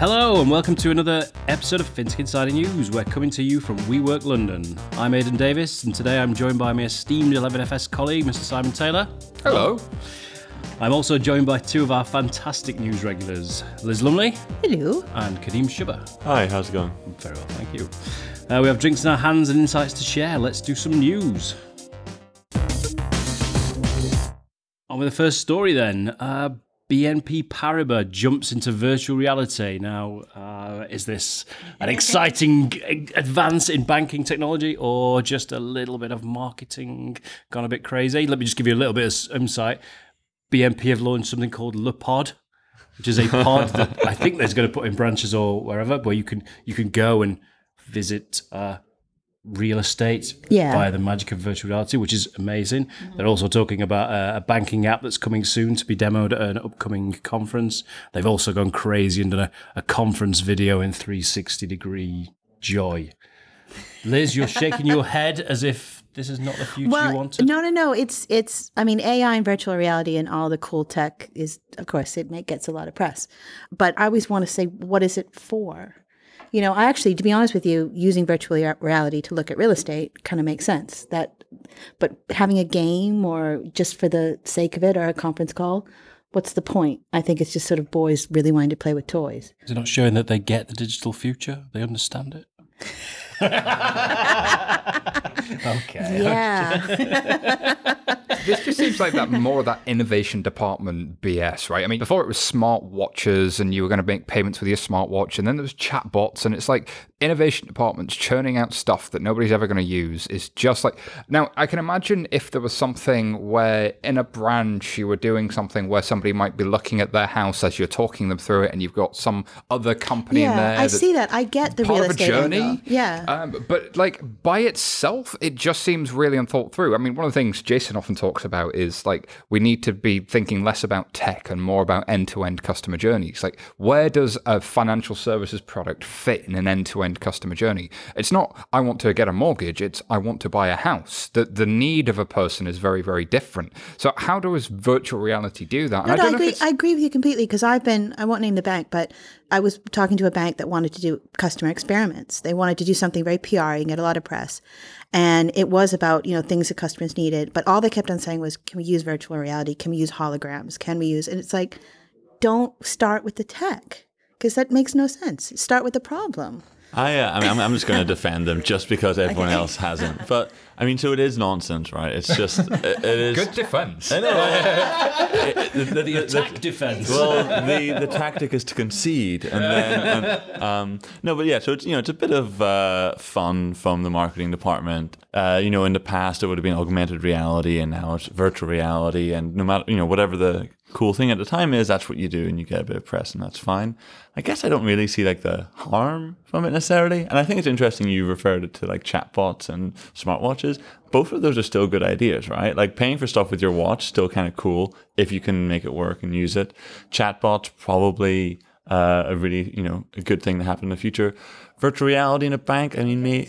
Hello and welcome to another episode of FinTech Insider News. We're coming to you from WeWork London. I'm Aden Davis, and today I'm joined by my esteemed 11FS colleague, Mr. Simon Taylor. Hello. I'm also joined by two of our fantastic news regulars, Liz Lumley Hello. and Kadhim Shubber. Hi, how's it going? Very well, thank you. Uh, we have drinks in our hands and insights to share. Let's do some news. On with the first story then. Uh, BNP Paribas jumps into virtual reality. Now, uh, is this an exciting advance in banking technology or just a little bit of marketing gone a bit crazy? Let me just give you a little bit of insight. BNP have launched something called Le Pod, which is a pod that I think they're going to put in branches or wherever, where you can you can go and visit uh, real estate Yeah. via the magic of virtual reality, which is amazing. They're also talking about uh, a banking app that's coming soon to be demoed at an upcoming conference. They've also gone crazy and done a, a conference video in 360 degree joy. Liz, you're shaking your head as if this is not the future you Well, wanted. no, no, no. It's it's. I mean, AI and virtual reality and all the cool tech is, of course, it gets a lot of press. But I always want to say, what is it for? You know, I actually, to be honest with you, using virtual reality to look at real estate kind of makes sense. That, but having a game or just for the sake of it or a conference call, what's the point? I think it's just sort of boys really wanting to play with toys. Is it not showing that they get the digital future? They understand it? Okay. Yeah. This just seems like that more of that innovation department BS, right? I mean, before it was smart watches and you were going to make payments with your smartwatch, and then there was chatbots, and it's like innovation departments churning out stuff that nobody's ever going to use is just like. Now, I can imagine if there was something where in a branch you were doing something where somebody might be looking at their house as you're talking them through it, and you've got some other company in there. yeah, I see that. I get the part real of a estate journey. angle. Yeah. Um, but like by itself, it just seems really unthought through. I mean, one of the things Jason often talks about is like we need to be thinking less about tech and more about end-to-end customer journeys. Like, where does a financial services product fit in an end-to-end customer journey? It's not I want to get a mortgage. It's I want to buy a house. The the need of a person is very very different. So how does virtual reality do that? No, no, I, know agree. I agree with you completely because I've been, I won't name the bank, but I was talking to a bank that wanted to do customer experiments. They wanted to do something very PR and get a lot of press. And it was about, you know, things that customers needed. But all they kept on saying was, can we use virtual reality? Can we use holograms? Can we use, and it's like, don't start with the tech because that makes no sense. Start with the problem. I, uh, I mean, I'm, I'm just going to defend them just because everyone else hasn't. But I mean, so it is nonsense, right? It's just it, it is. Good defense. I know. It- the, the, the, Attack defense. well, the, the tactic is to concede, and then and, um, no, but yeah. So it's you know it's a bit of uh, fun from the marketing department. Uh, you know, in the past it would have been augmented reality, and now it's virtual reality, and no matter you know whatever the cool thing at the time is, that's what you do, and you get a bit of press, and that's fine. I guess I don't really see like the harm from it necessarily, and I think it's interesting you referred it to like chatbots and smartwatches. Both of those are still good ideas, right? Like paying for stuff with your watch, still kind of cool if you can make it work and use it. Chatbots probably uh, a really you know a good thing to happen in the future. Virtual reality in a bank, I mean, me.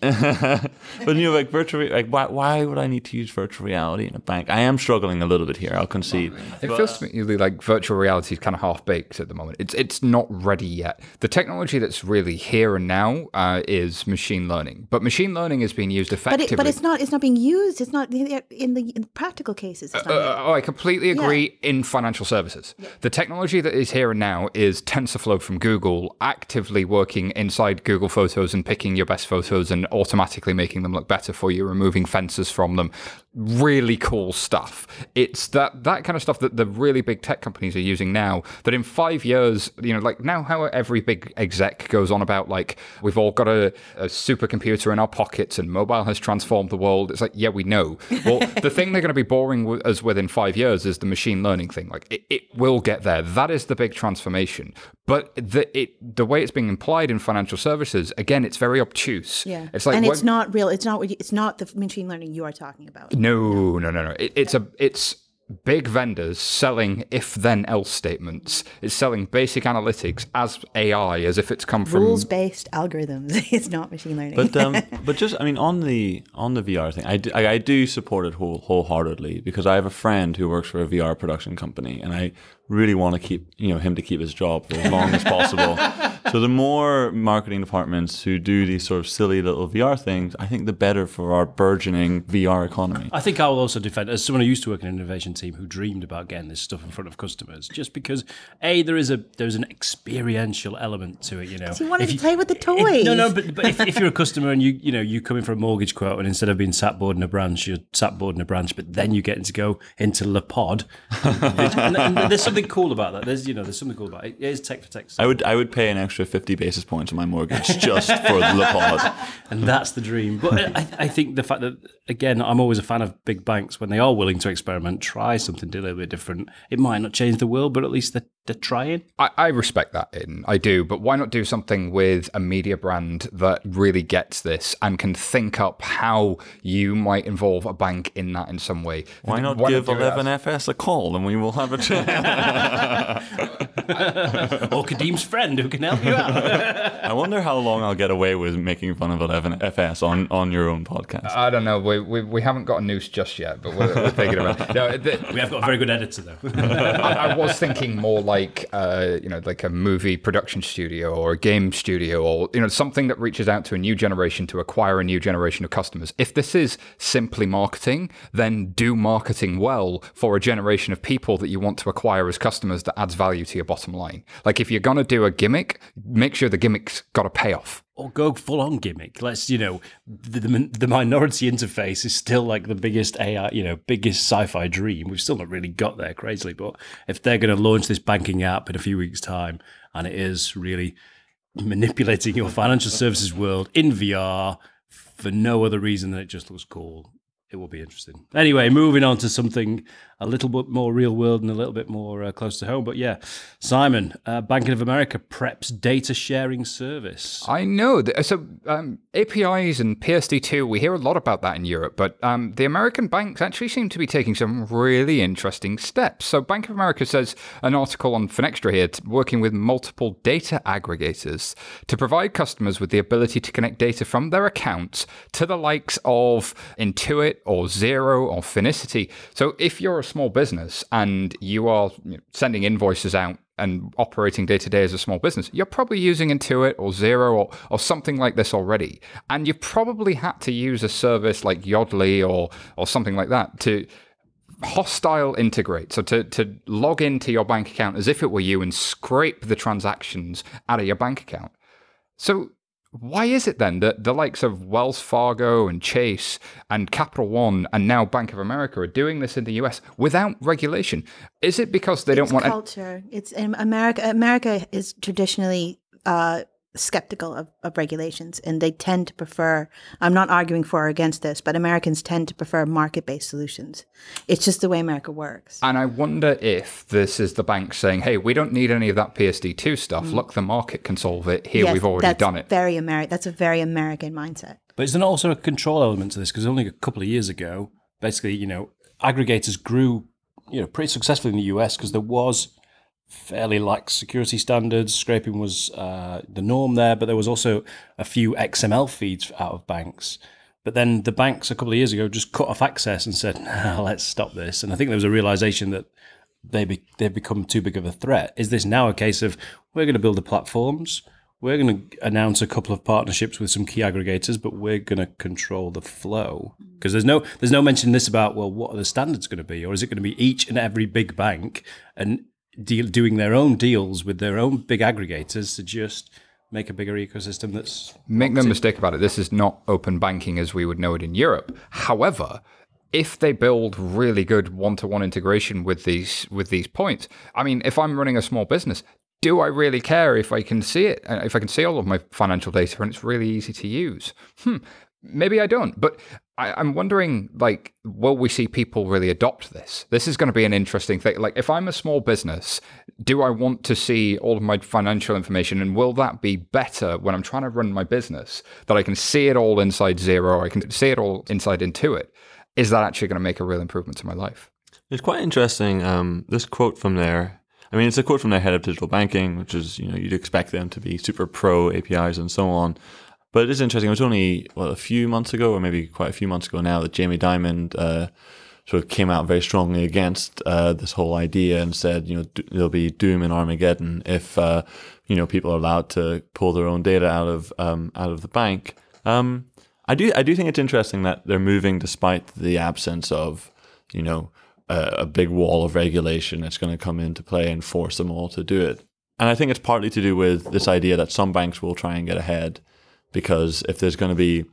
But you know, like virtual, re- like why, why would I need to use virtual reality in a bank? I am struggling a little bit here. I'll concede. It feels to me like virtual reality is kind of half baked at the moment. It's it's not ready yet. The technology that's really here and now uh, is machine learning, but machine learning is being used But effectively. it, but it's not, it's not being used. It's not in the, in the, practical cases. It's not Uh, oh, I completely agree in financial services. The technology that is here and now is TensorFlow from Google actively working inside Google Photos and picking your best photos and automatically making them look better for you, removing fences from them. Really cool stuff. It's that that kind of stuff that the really big tech companies are using now. That in five years, you know, like now how every big exec goes on about like we've all got a, a supercomputer in our pockets and mobile has transformed the world. It's like yeah, we know. Well, the thing they're going to be boring with us with in five years is the machine learning thing. Like it, it will get there. That is the big transformation. But the it the way it's being implied in financial services, again, it's very obtuse. Yeah, It's like and what- it's not real. It's not. what you- It's not the machine learning you are talking about. no, no, no, no. It, it's a it's big vendors selling if then else statements. It's selling basic analytics as AI, as if it's come from Rules based algorithms. it's not machine learning. But um, but just I mean on the on the VR thing, I do, I, I do support it whole, wholeheartedly because I have a friend who works for a VR production company, and I really want to keep you know him to keep his job for as long as possible. So the more marketing departments who do these sort of silly little VR things, I think the better for our burgeoning VR economy. I think I will also defend as someone who used to work in an innovation team who dreamed about getting this stuff in front of customers, just because a there is a there's an experiential element to it. You know, you wanted If to play with the if- toys. no, no, but, but if, if you're a customer and you you know you come in for a mortgage quote and instead of being sat board in a branch, you're sat board in a branch, but then you get to go into Le Pod. and, and there's something cool about that. There's you know there's something cool about it. It is tech for tech. I would I would pay an extra fifty basis points on my mortgage just for the pod. and that's the dream. But I, I think the fact that again, I'm always a fan of big banks when they are willing to experiment, try something a little bit different. It might not change the world, but at least they're, they're trying. I, I respect that in I do, but why not do something with a media brand that really gets this and can think up how you might involve a bank in that in some way? Why not Why give do it as- 11FS a call and we will have a chat? Or Kadhim's friend who can help you out. I wonder how long I'll get away with making fun of 11FS on, on your own podcast. I don't know. We, we, we haven't got a noose just yet, but we're, we're thinking about it. No, the, we have got a very good editor though. I, I was thinking more like uh, you know like a movie production studio or a game studio or you know something that reaches out to a new generation to acquire a new generation of customers. If this is simply marketing, then do marketing well for a generation of people that you want to acquire as customers that adds value to your bottom line. Like if you're gonna do a gimmick, make sure the gimmick's got a payoff. Or go full on gimmick. Let's you know the, the the minority interface is still like the biggest AI, you know, biggest sci-fi dream. We've still not really got there crazily, but if they're going to launch this banking app in a few weeks' time, and it is really manipulating your financial services world in VR for no other reason than it just looks cool. It will be interesting. Anyway, moving on to something a little bit more real world and a little bit more uh, close to home. But yeah, Simon, uh, Bank of America preps data sharing service. I know. th- So um, APIs and PSD2, we hear a lot about that in Europe, but um, the American banks actually seem to be taking some really interesting steps. So Bank of America says an article on Finextra here, working with multiple data aggregators to provide customers with the ability to connect data from their accounts to the likes of Intuit or Xero or Finicity. So if you're a small business and you are you know, sending invoices out and operating day to day as a small business, you're probably using Intuit or Xero or, or something like this already. And you've probably had to use a service like Yodlee or, or something like that to hostile integrate. So to, to log into your bank account as if it were you and scrape the transactions out of your bank account. So why is it then that the likes of Wells Fargo and Chase and Capital One and now Bank of America are doing this in the US without regulation? Is it because they don't want culture. It's in America. America is traditionally uh, skeptical of, of regulations, and they tend to prefer. I'm not arguing for or against this, but Americans tend to prefer market-based solutions. It's just the way America works. And I wonder if this is the bank saying, hey, we don't need any of that PSD2 stuff. Mm. Look, the market can solve it. Here, Yes, we've already that's done it. Very American. That's a very American mindset. But is there not also a control element to this? Because only a couple of years ago, basically, you know, aggregators grew, you know, pretty successfully in the US because there was fairly lax security standards. Scraping was uh, the norm there, but there was also a few XML feeds out of banks. But then the banks a couple of years ago just cut off access and said, nah, "Let's stop this." And I think there was a realization that they be, they've become too big of a threat. Is this now a case of we're going to build the platforms? We're going to announce a couple of partnerships with some key aggregators, but we're going to control the flow because there's no there's no mention this about well, what are the standards going to be, or is it going to be each and every big bank and deal, doing their own deals with their own big aggregators to just make a bigger ecosystem that's Make no mistake about it, this is not open banking as we would know it in Europe. However, if they build really good one-to-one integration with these with these points, I mean, if I'm running a small business, do I really care if I can see it? uh, If I can see all of my financial data and it's really easy to use? Hmm. Maybe I don't, but I, I'm wondering, like, will we see people really adopt this? This is going to be an interesting thing. Like, if I'm a small business, do I want to see all of my financial information, and will that be better when I'm trying to run my business that I can see it all inside Xero, I can see it all inside Intuit? Is that actually going to make a real improvement to my life? It's quite interesting. Um, this quote from there. I mean, it's a quote from their head of digital banking, which is you know you'd expect them to be super pro APIs and so on. But it is interesting. It was only well a few months ago, or maybe quite a few months ago now, that Jamie Dimon uh, sort of came out very strongly against uh, this whole idea and said, you know, there'll be doom and Armageddon if uh, you know people are allowed to pull their own data out of um, out of the bank. Um, I do I do think it's interesting that they're moving despite the absence of you know a, a big wall of regulation that's going to come into play and force them all to do it. And I think it's partly to do with this idea that some banks will try and get ahead because if there's going to be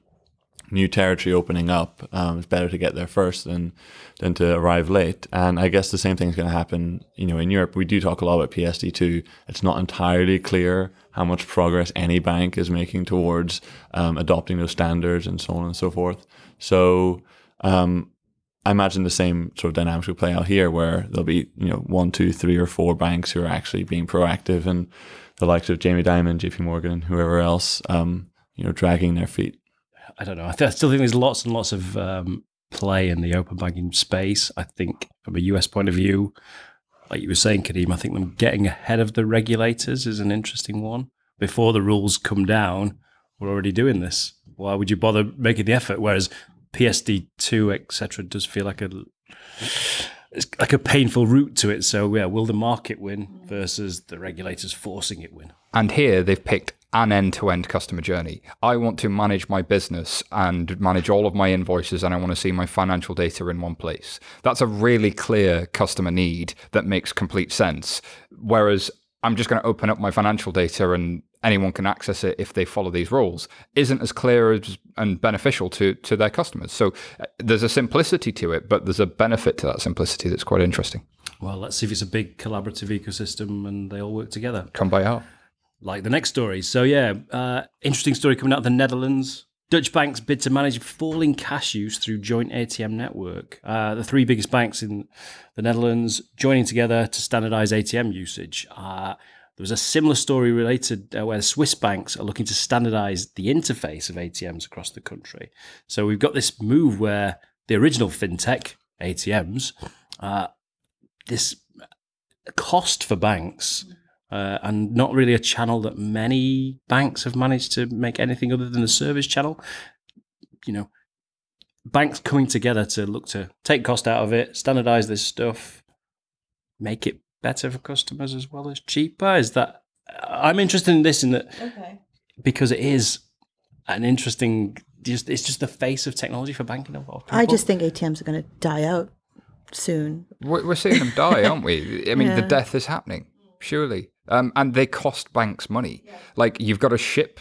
new territory opening up, um, it's better to get there first than than to arrive late. And I guess the same thing is going to happen. You know, in Europe, we do talk a lot about PSD two. It's not entirely clear how much progress any bank is making towards um, adopting those standards and so on and so forth. So. Um, I imagine the same sort of dynamics will play out here, where there'll be you know one, two, three, or four banks who are actually being proactive, and the likes of Jamie Dimon, J.P. Morgan, and whoever else, um, you know, dragging their feet. I don't know. I, th- I still think there's lots and lots of um, play in the open banking space. I think from a US point of view, like you were saying, Kadhim, I think them getting ahead of the regulators is an interesting one. Before the rules come down, we're already doing this. Why would you bother making the effort? Whereas PSD two, etc., does feel like a it's like a painful route to it. So yeah, will the market win versus the regulators forcing it win? And here they've picked an end-to-end customer journey. I want to manage my business and manage all of my invoices and I want to see my financial data in one place. That's a really clear customer need that makes complete sense. Whereas I'm just going to open up my financial data and anyone can access it if they follow these rules isn't as clear as, and beneficial to to their customers. So uh, there's a simplicity to it, but there's a benefit to that simplicity that's quite interesting. Well, let's see if it's a big collaborative ecosystem and they all work together. Come by how? Like the next story. So yeah, uh, interesting story coming out of the Netherlands. Dutch banks bid to manage falling cash use through joint ATM network. Uh, the three biggest banks in the Netherlands joining together to standardize ATM usage. Uh, there was a similar story related uh, where Swiss banks are looking to standardize the interface of ATMs across the country. So we've got this move where the original fintech ATMs, uh, this cost for banks uh, and not really a channel that many banks have managed to make anything other than a service channel. You know, banks coming together to look to take cost out of it, standardize this stuff, make it better for customers as well as cheaper. Is that I'm interested in this in that Okay. because it is an interesting. Just it's just the face of technology for banking. Of all I just think ATMs are going to die out soon. We're we're seeing them die, aren't we? I mean, the death is happening, surely. Um, and they cost banks money. Like, you've got to ship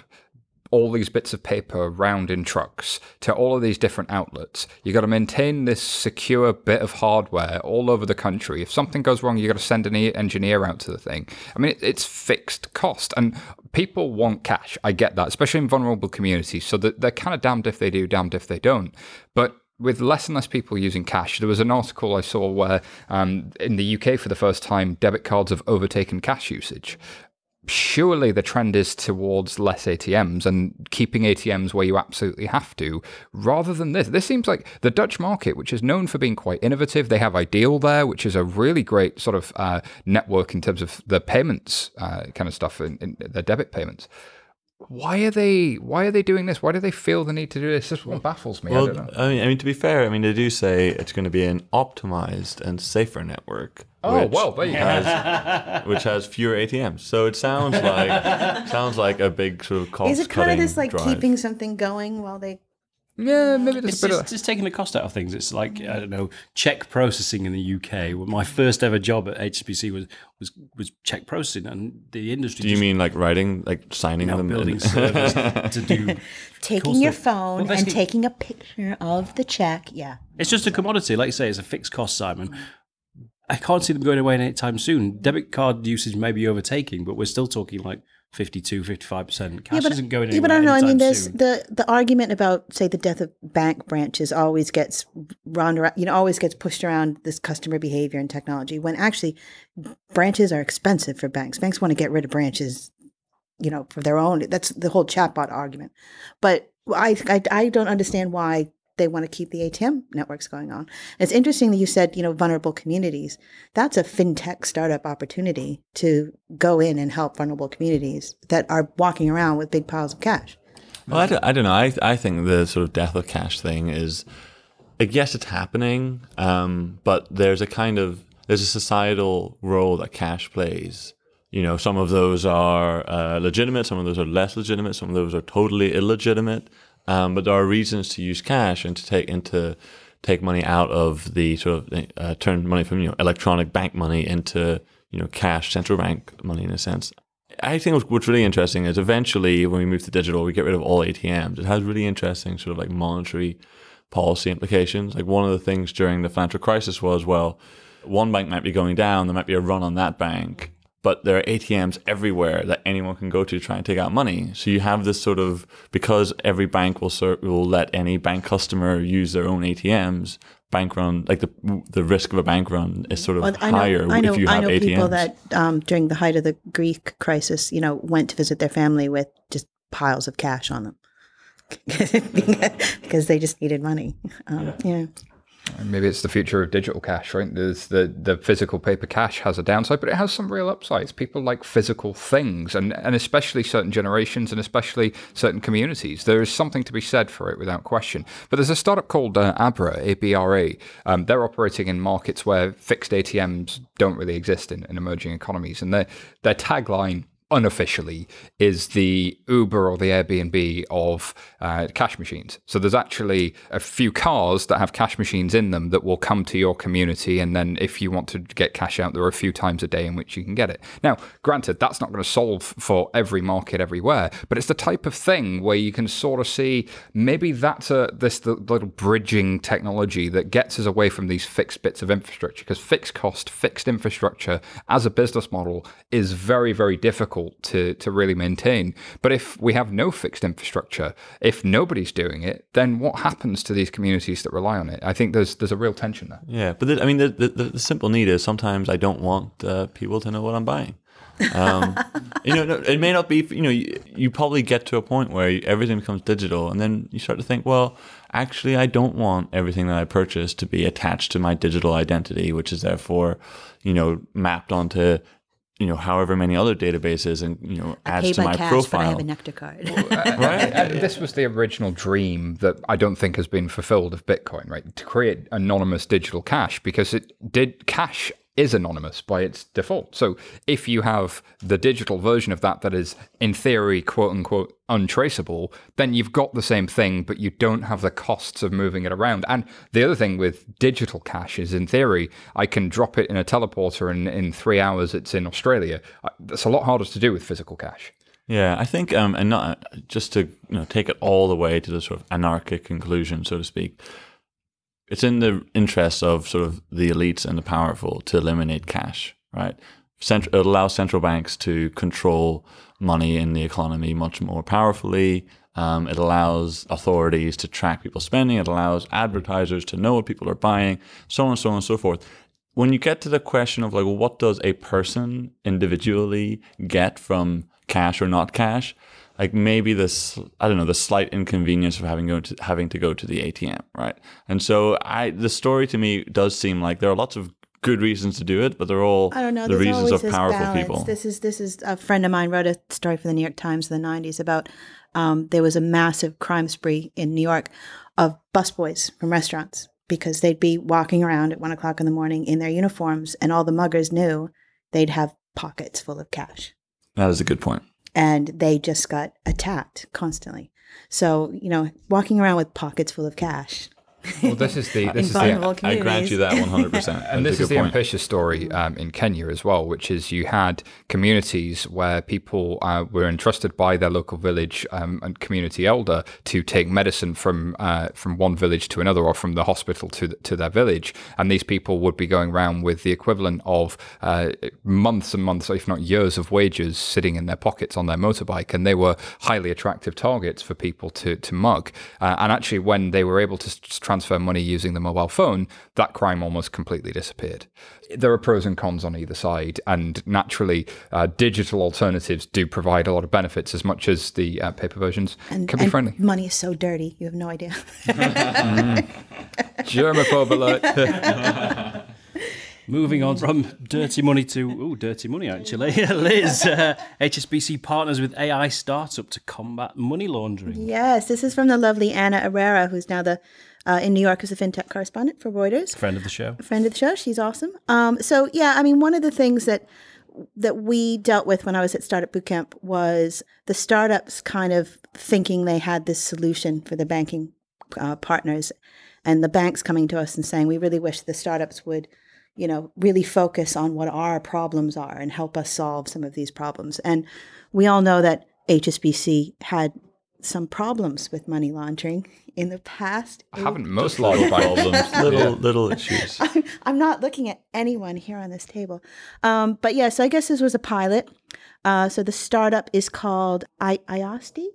all these bits of paper around in trucks to all of these different outlets. You've got to maintain this secure bit of hardware all over the country. If something goes wrong, you've got to send an engineer out to the thing. I mean, it, it's fixed cost, and people want cash. I get that, especially in vulnerable communities. So they're kind of damned if they do, damned if they don't. But with less and less people using cash, there was an article I saw where um, in the UK for the first time, debit cards have overtaken cash usage. Surely the trend is towards less ATMs and keeping ATMs where you absolutely have to, rather than this. This seems like the Dutch market, which is known for being quite innovative. They have iDEAL there, which is a really great sort of uh, network in terms of the payments uh, kind of stuff in their debit payments. Why are they? Why are they doing this? Why do they feel the need to do this? This one baffles me. I Well, don't know. I mean, I mean, to be fair, I mean, they do say it's going to be an optimized and safer network. Oh which well, there you has, which has fewer ATMs. So it sounds like sounds like a big sort of cost. Is it kind of this like drive. keeping something going while they? Yeah, maybe It's a bit just, of. Uh, just taking the cost out of things. It's like I don't know, check processing in the UK. Well, My first ever job at HSBC was was was check processing, and the industry. Do you just mean like writing, like signing now them? building in- servers to do? Taking your stuff. phone and taking a picture of the check. Yeah. It's just a commodity, like you say, it's a fixed cost, Simon. I can't see them going away anytime soon. Debit card usage may be overtaking, but we're still talking like 52, 55%. Cash isn't going anywhere yeah, but I don't know. I mean, there's soon. the the argument about say the death of bank branches always gets round around, you know, always gets pushed around this customer behavior and technology. When actually, branches are expensive for banks. Banks want to get rid of branches, you know, for their own. That's the whole chatbot argument. But I I, I don't understand why they want to keep the ATM networks going on. It's interesting that you said, you know, vulnerable communities. That's a fintech startup opportunity to go in and help vulnerable communities that are walking around with big piles of cash. Well, I don't, I don't know. I, I think the sort of death of cash thing is, I guess it's happening, um, but there's a kind of there's a societal role that cash plays. You know, some of those are uh, legitimate, some of those are less legitimate, some of those are totally illegitimate. Um, but there are reasons to use cash and to take into take money out of the sort of uh, turn money from you know electronic bank money into you know cash central bank money in a sense. I think what's, what's really interesting is eventually when we move to digital, we get rid of all ATMs. It has really interesting sort of like monetary policy implications. Like one of the things during the financial crisis was well, one bank might be going down, there might be a run on that bank, but there are ATMs everywhere that anyone can go to try and take out money. So you have this sort of because every bank will ser- will let any bank customer use their own ATMs. Bank run, like the the risk of a bank run is sort of Well, I know, higher I know, if you have I know ATMs. people that um, during the height of the Greek crisis, you know, went to visit their family with just piles of cash on them because they just needed money. Um, yeah. And Maybe it's the future of digital cash, right? There's the, the physical paper cash has a downside, but it has some real upsides. People like physical things, and, and especially certain generations and especially certain communities. There is something to be said for it without question. But there's a startup called uh, Abra, A-B-R-A. Um, they're operating in markets where fixed ATMs don't really exist in, in emerging economies. And their, their tagline unofficially is the Uber or the Airbnb of uh, cash machines. So there's actually a few cars that have cash machines in them that will come to your community. And then if you want to get cash out, there are a few times a day in which you can get it. Now, granted, that's not going to solve for every market everywhere, but it's the type of thing where you can sort of see maybe that's a this little bridging technology that gets us away from these fixed bits of infrastructure because fixed cost, fixed infrastructure as a business model is very, very difficult to, to really maintain. But if we have no fixed infrastructure, if nobody's doing it, then what happens to these communities that rely on it? I think there's there's a real tension there. Yeah, but the, I mean, the, the, the simple need is sometimes I don't want uh, people to know what I'm buying. Um, you know, no, it may not be. You know, you, you probably get to a point where you, everything becomes digital, and then you start to think, well, actually, I don't want everything that I purchase to be attached to my digital identity, which is therefore, you know, mapped onto. You know, however many other databases, and you know, adds to my cash, profile. but I have a Nectar card. right? And this was the original dream that I don't think has been fulfilled of Bitcoin, right? To create anonymous digital cash because it did cash is anonymous by its default. So if you have the digital version of that that is in theory quote unquote untraceable, then you've got the same thing, but you don't have the costs of moving it around. And the other thing with digital cash is in theory, I can drop it in a teleporter and in three hours it's in Australia. That's a lot harder to do with physical cash. Yeah, I think, um, and not just to you know take it all the way to the sort of anarchic conclusion, so to speak. It's in the interest of sort of the elites and the powerful to eliminate cash, right? Cent- it allows central banks to control money in the economy much more powerfully. Um, it allows authorities to track people's spending. It allows advertisers to know what people are buying, so on, so on, and so forth when you get to the question of like what does a person individually get from cash or not cash like maybe this i don't know the slight inconvenience of having go to having to go to the atm right and so i the story to me does seem like there are lots of good reasons to do it but they're all I don't know. the reasons of powerful balance. people This is this is a friend of mine wrote a story for the New York Times in the '90s about um, there was a massive crime spree in New York of busboys from restaurants because they'd be walking around at one o'clock in the morning in their uniforms, and all the muggers knew they'd have pockets full of cash, that is a good point and they just got attacked constantly. So you know, walking around with pockets full of cash Well, this is the this is the i grant you that 100% and That's this is the point. ambitious story um, in Kenya as well, which is you had communities where people uh, were entrusted by their local village um, and community elder to take medicine from uh, from one village to another, or from the hospital to the, to their village, and these people would be going around with the equivalent of uh, months and months, if not years, of wages sitting in their pockets on their motorbike, and they were highly attractive targets for people to to mug. Uh, and actually, when they were able to s- transfer money using the mobile phone, that crime almost completely disappeared. There are pros and cons on either side, and naturally, uh, digital alternatives do provide a lot of benefits as much as the uh, paper versions And, can be and friendly. money is so dirty. You have no idea. Germaphobe alert. Moving on from dirty money to oh, dirty money actually. Liz, uh, HSBC partners with AI startup to combat money laundering. yes, this is from the lovely Anna Irrera, who's now the uh, in New York as a fintech correspondent for Reuters. Friend of the show. friend of the show. She's awesome. Um, so yeah, I mean, one of the things that that we dealt with when I was at Startup Bootcamp was the startups kind of thinking they had this solution for the banking uh, partners, and the banks coming to us and saying, "We really wish the startups would." You know, really focus on what our problems are and help us solve some of these problems. And we all know that HSBC had some problems with money laundering in the past. I haven't most lot large of banks. problems, little little issues. I'm not looking at anyone here on this table. Um, but yeah, so I guess this was a pilot. Uh, so the startup is called I- Ayasdi.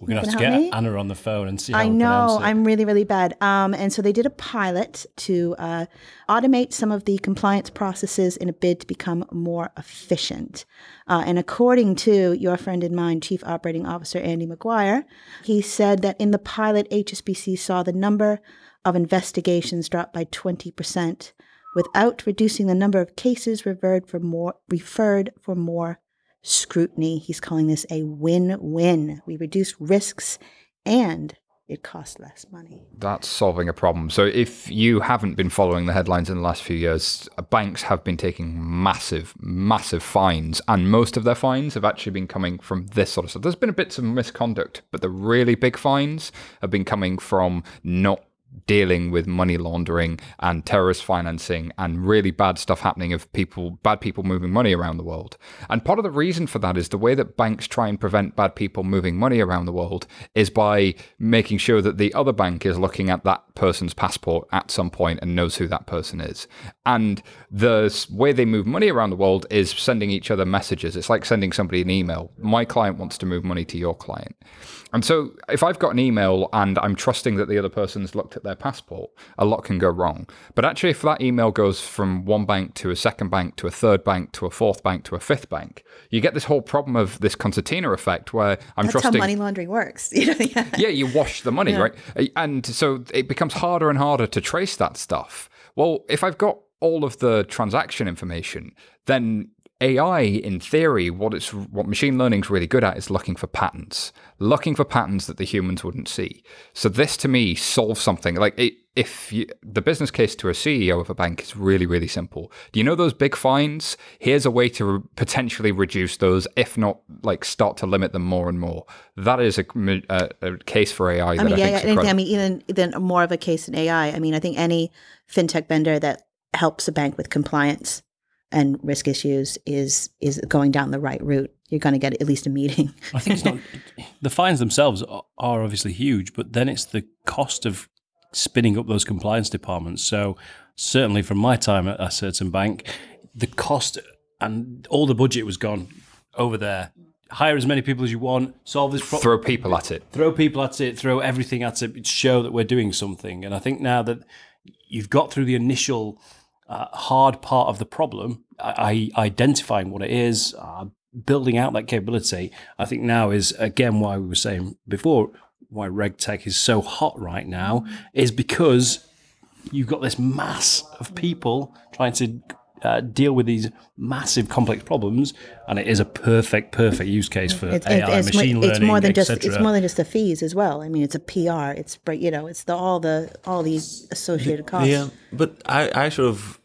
We're gonna have to get Anna on the phone and see how I know. I'm really, really bad. Um, and so they did a pilot to uh, automate some of the compliance processes in a bid to become more efficient. Uh, and according to your friend and mine, Chief Operating Officer Andy Maguire, he said that in the pilot, HSBC saw the number of investigations drop by 20% without reducing the number of cases referred for more referred for more scrutiny. He's calling this a win-win. We reduce risks and it costs less money. That's solving a problem. So, if you haven't been following the headlines in the last few years, banks have been taking massive, massive fines, and most of their fines have actually been coming from this sort of stuff. There's been a bits of misconduct, but the really big fines have been coming from not dealing with money laundering and terrorist financing and really bad stuff happening of people bad people moving money around the world. And part of the reason for that is the way that banks try and prevent bad people moving money around the world is by making sure that the other bank is looking at that person's passport at some point and knows who that person is. And the way they move money around the world is sending each other messages. It's like sending somebody an email. My client wants to move money to your client. And so if I've got an email and I'm trusting that the other person's looked at their passport, a lot can go wrong. But actually, if that email goes from one bank to a second bank to a third bank to a fourth bank to a fifth bank, you get this whole problem of this concertina effect where I'm trusting. That's how money laundering works. Yeah. yeah, you wash the money, right? And so it becomes harder and harder to trace that stuff. Well, if I've got all of the transaction information, then AI, in theory, what it's what machine learning's really good at is looking for patterns, looking for patterns that the humans wouldn't see. So this, to me, solves something like it, if you, the business case to a CEO of a bank is really, really simple. Do you know those big fines? Here's a way to re- potentially reduce those, if not like start to limit them more and more. That is a, a, a case for AI. that I mean, I yeah, think yeah. is and I mean, even then more of a case in AI. I mean, I think any fintech vendor that helps a bank with compliance and risk issues is is going down the right route. You're going to get at least a meeting. I think it's not the fines themselves are- are obviously huge, but then it's the cost of spinning up those compliance departments. So certainly from my time at a certain bank, the cost and all the budget was gone over there. Hire as many people as you want, solve this problem Throw people at it. throw people at it, throw everything at it, show that we're doing something. And I think now that you've got through the initial uh, hard part of the problem, I, I identifying what it is, uh, building out that capability, I think now is again why we were saying before why RegTech is so hot right now is because you've got this mass of people trying to uh, deal with these massive complex problems, and it is a perfect, perfect use case for It's, AI, it's, machine mo- learning, more than just etc. it's more than just the fees as well. I mean, it's a PR. It's you know, it's the all the all these associated costs. Yeah, but I, I sort of,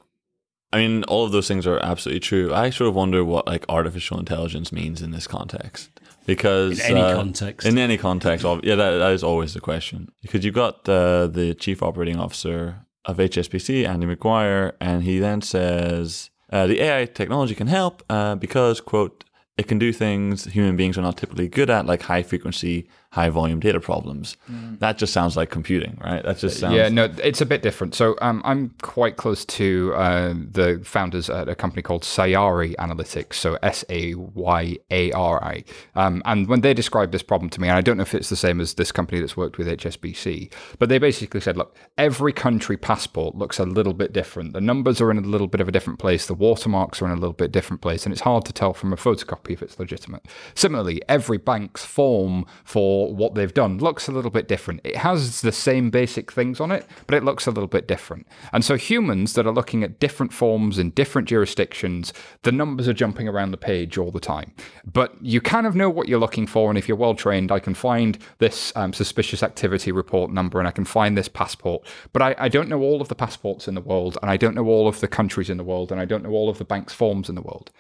I mean, all of those things are absolutely true. I sort of wonder what like artificial intelligence means in this context. Because In any uh, context. in any context, yeah, that, that is always the question. Because you've got uh, the chief operating officer of HSBC, Andy Maguire, and he then says uh, the AI technology can help uh, because quote it can do things human beings are not typically good at, like high frequency, high volume data problems. That just sounds like computing, right? That just sounds Yeah, no, it's a bit different. So um, I'm quite close to uh, the founders at a company called Sayari Analytics, so S A Y A R I. Um, and when they described this problem to me, and I don't know if it's the same as this company that's worked with HSBC, but they basically said, look, every country passport looks a little bit different. The numbers are in a little bit of a different place, the watermarks are in a little bit different place, and it's hard to tell from a photocopy if it's legitimate. Similarly, every bank's form for what they've done looks a little bit different. It has the same basic things on it, but it looks a little bit different. And so humans that are looking at different forms in different jurisdictions, the numbers are jumping around the page all the time. But you kind of know what you're looking for, and if you're well trained, I can find this um, suspicious activity report number and I can find this passport. But I, I don't know all of the passports in the world, and I don't know all of the countries in the world, and I don't know all of the bank's forms in the world.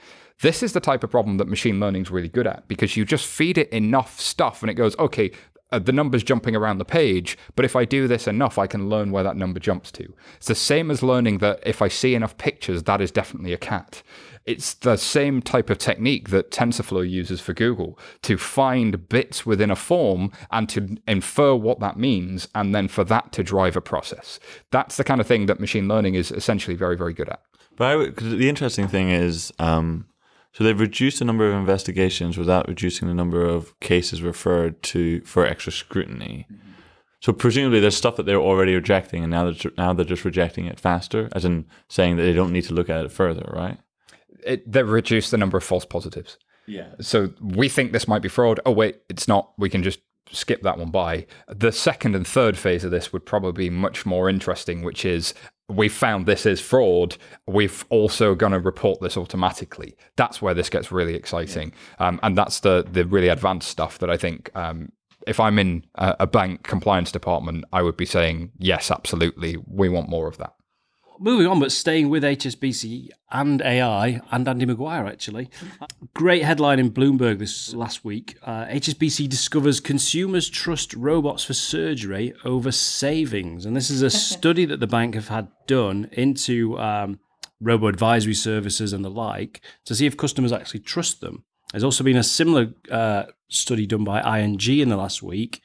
This is the type of problem that machine learning is really good at because you just feed it enough stuff and it goes, okay, uh, the number's jumping around the page, but if I do this enough, I can learn where that number jumps to. It's the same as learning that if I see enough pictures, that is definitely a cat. It's the same type of technique that TensorFlow uses for Google to find bits within a form and to infer what that means, and then for that to drive a process. That's the kind of thing that machine learning is essentially very, very good at. But I the interesting thing is, um, so they've reduced the number of investigations without reducing the number of cases referred to for extra scrutiny. So presumably there's stuff that they're already rejecting, and now they're now they're just rejecting it faster, as in saying that they don't need to look at it further, right? It, they've reduced the number of false positives. Yeah. So we think this might be fraud. Oh, wait, it's not. We can just skip that one by. The second and third phase of this would probably be much more interesting, which is we found this is fraud. We've also going to report this automatically. That's where this gets really exciting, um, and that's the the really advanced stuff that I think. Um, if I'm in a, a bank compliance department, I would be saying yes, absolutely. We want more of that. Moving on, but staying with HSBC and AI and Andy Maguire, actually. Great headline in Bloomberg this last week. Uh, HSBC discovers consumers trust robots for surgery over savings. And this is a study that the bank have had done into um, robo advisory services and the like to see if customers actually trust them. There's also been a similar uh, study done by ING in the last week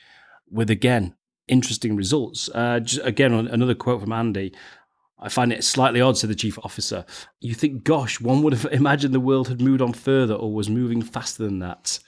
with, again, interesting results. Uh, just, again, another quote from Andy. I find it slightly odd, said the chief officer. You think, gosh, one would have imagined the world had moved on further or was moving faster than that.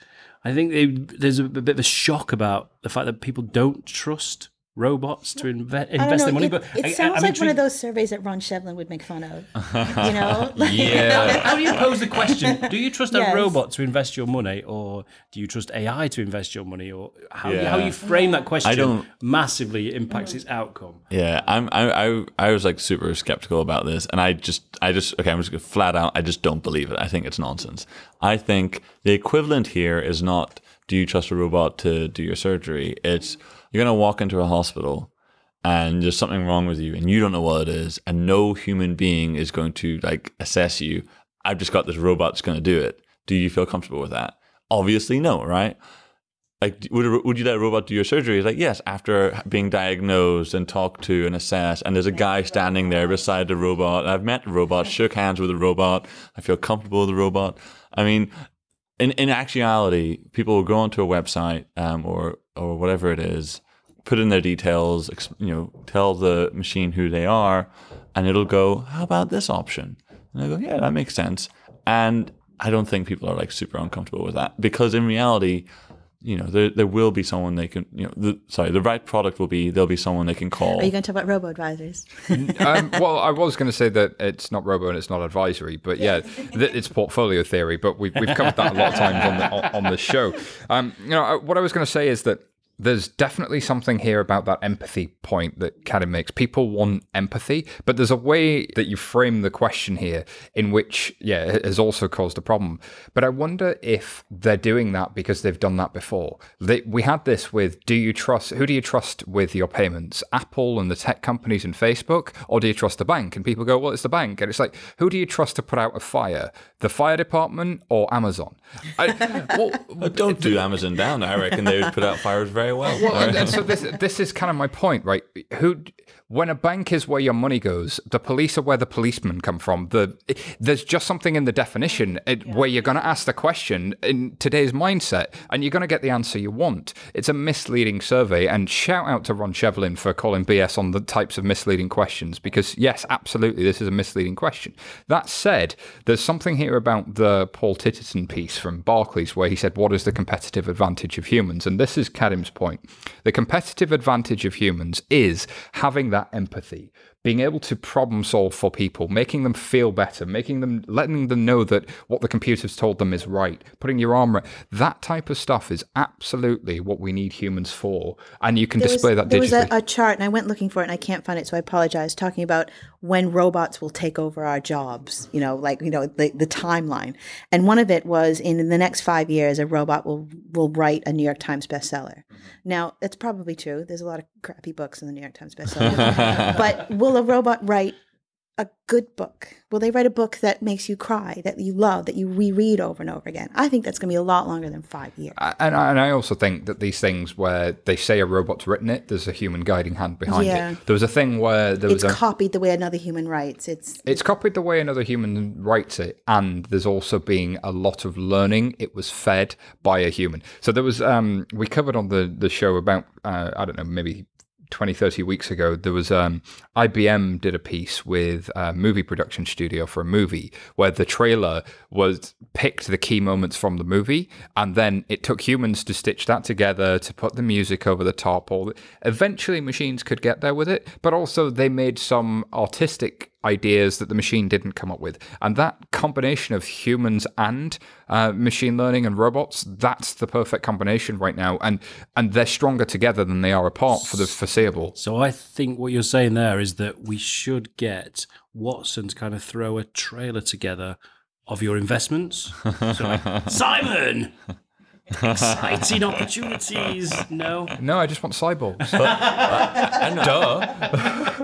I think they, there's a, a bit of a shock about the fact that people don't trust robots to inve- invest their money. It, but it I- sounds I'm like one of those surveys that Ron Shevlin would make fun of. You know, Like- How do you pose the question? Do you trust Yes. a robot to invest your money, or do you trust AI to invest your money, or how, Yeah. how you frame that question don't- massively impacts its outcome? Yeah, I'm. I, I I was like super skeptical about this, and I just I just okay. I'm just gonna flat out. I just don't believe it. I think it's nonsense. I think the equivalent here is not do you trust a robot to do your surgery. It's you're gonna walk into a hospital and there's something wrong with you and you don't know what it is and no human being is going to like assess you. I've just got this robot that's going to do it. Do you feel comfortable with that? Obviously no right? Like would, would you let a robot do your surgery? It's like yes after being diagnosed and talked to and assessed and there's a guy standing there beside the robot. I've met the robot shook hands with the robot. I feel comfortable with the robot. I mean in, in actuality, people will go onto a website um, or or whatever it is, put in their details, ex- you know, tell the machine who they are, and it'll go, "How about this option?" And I go, "Yeah, that makes sense." And I don't think people are like super uncomfortable with that because in reality, you know, there there will be someone they can, you know, the, sorry, the right product will be there'll be someone they can call. Are you going to talk about robo advisors? um, well, I was going to say that it's not robo and it's not advisory, but yeah, th- it's portfolio theory. But we've, we've covered that a lot of times on the on, on the show. Um, you know, what I was going to say is that there's definitely something here about that empathy point that Kadhim makes. People want empathy, but there's a way that you frame the question here in which, yeah, it has also caused a problem. But I wonder if they're doing that because they've done that before. They, we had this with do you trust, who do you trust with your payments? Apple and the tech companies and Facebook, or do you trust the bank? And people go, well, it's the bank. And it's like, who do you trust to put out a fire? The fire department or Amazon? I, well, But don't do Amazon down. I reckon they would put out fires very very well. Well, and, and so this this is kind of my point, right? Who, when a bank is where your money goes, the police are where the policemen come from. The there's just something in the definition it, where you're going to ask the question in today's mindset, and you're going to get the answer you want. It's a misleading survey, and shout out to Ron Shevlin for calling BS on the types of misleading questions, because yes, absolutely, this is a misleading question. That said, there's something here about the Paul Titterton piece from Barclays where he said, "What is the competitive advantage of humans?" And this is Kadhim's point. The competitive advantage of humans is having that empathy, being able to problem solve for people, making them feel better, making them, letting them know that what the computer's told them is right, putting your arm right. That type of stuff is absolutely what we need humans for. And you can There was- display that there was a, a chart, and I went looking for it, and I can't find it, so I apologize. Talking about when robots will take over our jobs, you know, like you know the, the timeline. And one of it was in the next five years, a robot will will write a New York Times bestseller. Mm-hmm. Now, it's probably true. There's a lot of crappy books in the New York Times bestseller, but will a robot write a good book? Will they write a book that makes you cry, that you love, that you reread over and over again? I think that's going to be a lot longer than five years. and, I- and I also think that these things where they say a robot's written it, there's a human guiding hand behind Yeah. it. There was a thing where there It's was a, copied the way another human writes. It's It's copied the way another human writes it, and there's also being a lot of learning. It was fed by a human. So there was um we covered on the the show about uh, I don't know maybe 20 30 weeks ago there was um IBM did a piece with a movie production studio for a movie where the trailer was picked the key moments from the movie and then it took humans to stitch that together to put the music over the top all eventually machines could get there with it but also they made some artistic ideas that the machine didn't come up with. And that combination of humans and uh, machine learning and robots, that's the perfect combination right now. And and they're stronger together than they are apart for the foreseeable. So I think what you're saying there is that we should get Watson to kind of throw a trailer together of your investments. So like, Simon, exciting opportunities. No, No, I just want cyborgs.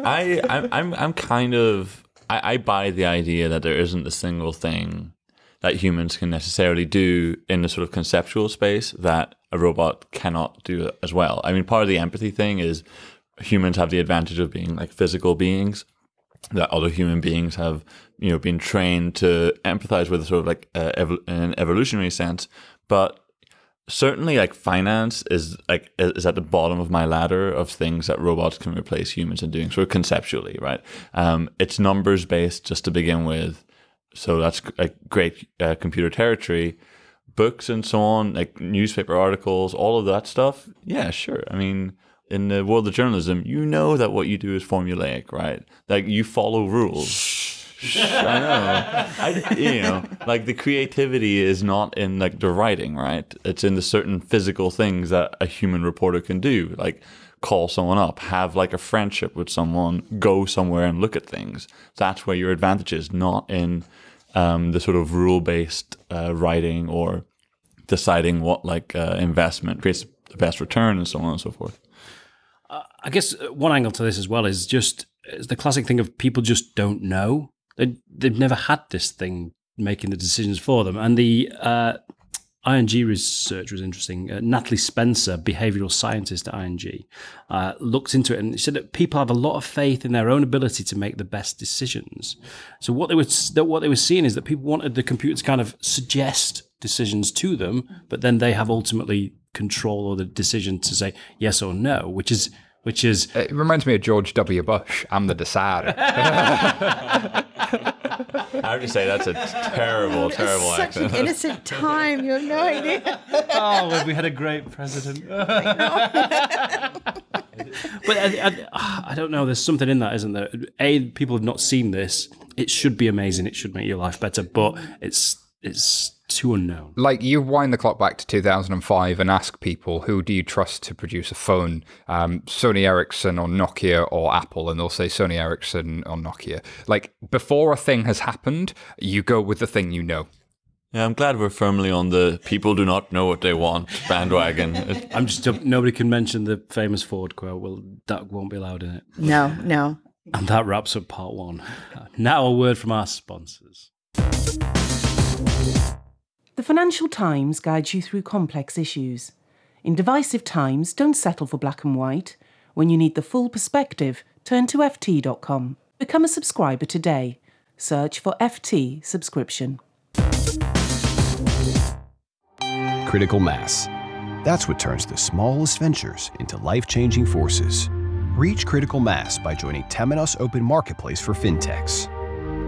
I, I'm, I'm, I'm kind of, I, I buy the idea that there isn't a single thing that humans can necessarily do in the sort of conceptual space that a robot cannot do as well. I mean, part of the empathy thing is humans have the advantage of being like physical beings that other human beings have, you know, been trained to empathize with, sort of like uh, evo- in an evolutionary sense. But certainly like finance is like is at the bottom of my ladder of things that robots can replace humans in doing of conceptually right? Um it's numbers based just to begin with. So that's a great uh, computer territory. Books and so on like newspaper articles all of that stuff. Yeah sure. I mean in the world of journalism you know that what you do is formulaic right? Like you follow rules I know. I, you know, like the creativity is not in like the writing, right? It's in the certain physical things that a human reporter can do, like call someone up, have like a friendship with someone, go somewhere and look at things. That's where your advantage is, not in um, the sort of rule-based uh, writing or deciding what like uh, investment creates the best return and so on and so forth. I guess uh, one angle to this as well is just is the classic thing of people just don't know. They, they've never had this thing making the decisions for them. And the uh, ING research was interesting. Uh, Natalie Spencer, behavioral scientist at ING, uh, looked into it and said that people have a lot of faith in their own ability to make the best decisions. So what they were what they were seeing is that people wanted the computer to kind of suggest decisions to them, but then they have ultimately control or the decision to say yes or no, which is which is It reminds me of George W. Bush. I'm the decider. I have to say that's a terrible, terrible Such an innocent time. You have no idea. oh, we had a great president. but I, I, I don't know. There's something in that, isn't there? A, people have not seen this. It should be amazing. It should make your life better, but it's it's too unknown. like you wind the clock back to 2005 and ask people who do you trust to produce a phone um, sony ericsson or nokia or apple and they'll say sony ericsson or nokia like before a thing has happened you go with the thing you know Yeah, I'm glad we're firmly on the people do not know what they want bandwagon. I'm just nobody can mention the famous Ford quote. Well, that won't be allowed in it. No, no. And that wraps up part one. Now a word from our sponsors. The Financial Times guides you through complex issues. In divisive times, don't settle for black and white. When you need the full perspective, turn to FT.com. Become a subscriber today. Search for FT subscription. Critical mass. That's what turns the smallest ventures into life changing forces. Reach critical mass by joining Temenos Open Marketplace for fintechs,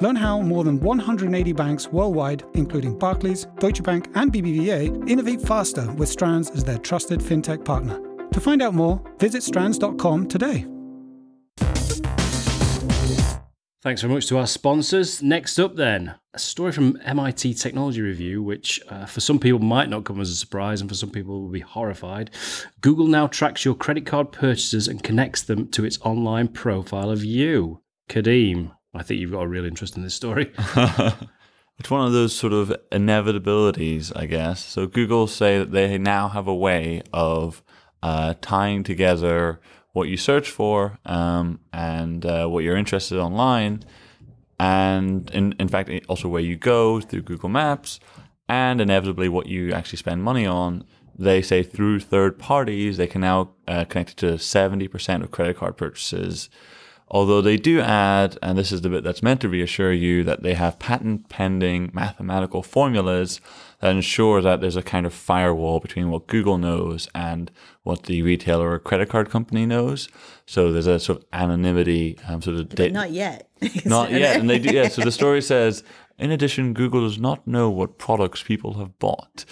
Learn how more than 180 banks worldwide, including Barclays, Deutsche Bank, and BBVA, innovate faster with Strands as their trusted fintech partner. To find out more, visit strands.com today. Thanks very much to our sponsors. Next up, then, a story from MIT Technology Review, which uh, for some people might not come as a surprise and for some people will be horrified. Google now tracks your credit card purchases and connects them to its online profile of you. Kadhim, I think you've got a real interest in this story. it's one of those sort of inevitabilities, I guess. So Google say that they now have a way of uh, tying together what you search for um, and uh, what you're interested in online, and in, in fact, also where you go through Google Maps, and inevitably what you actually spend money on. They say through third parties, they can now uh, connect it to 70% of credit card purchases. Although they do add, and this is the bit that's meant to reassure you, that they have patent pending mathematical formulas that ensure that there's a kind of firewall between what Google knows and what the retailer or credit card company knows. So there's a sort of anonymity, um, sort of data. Not yet. not yet. And they do, yeah. So the story says, in addition, Google does not know what products people have bought.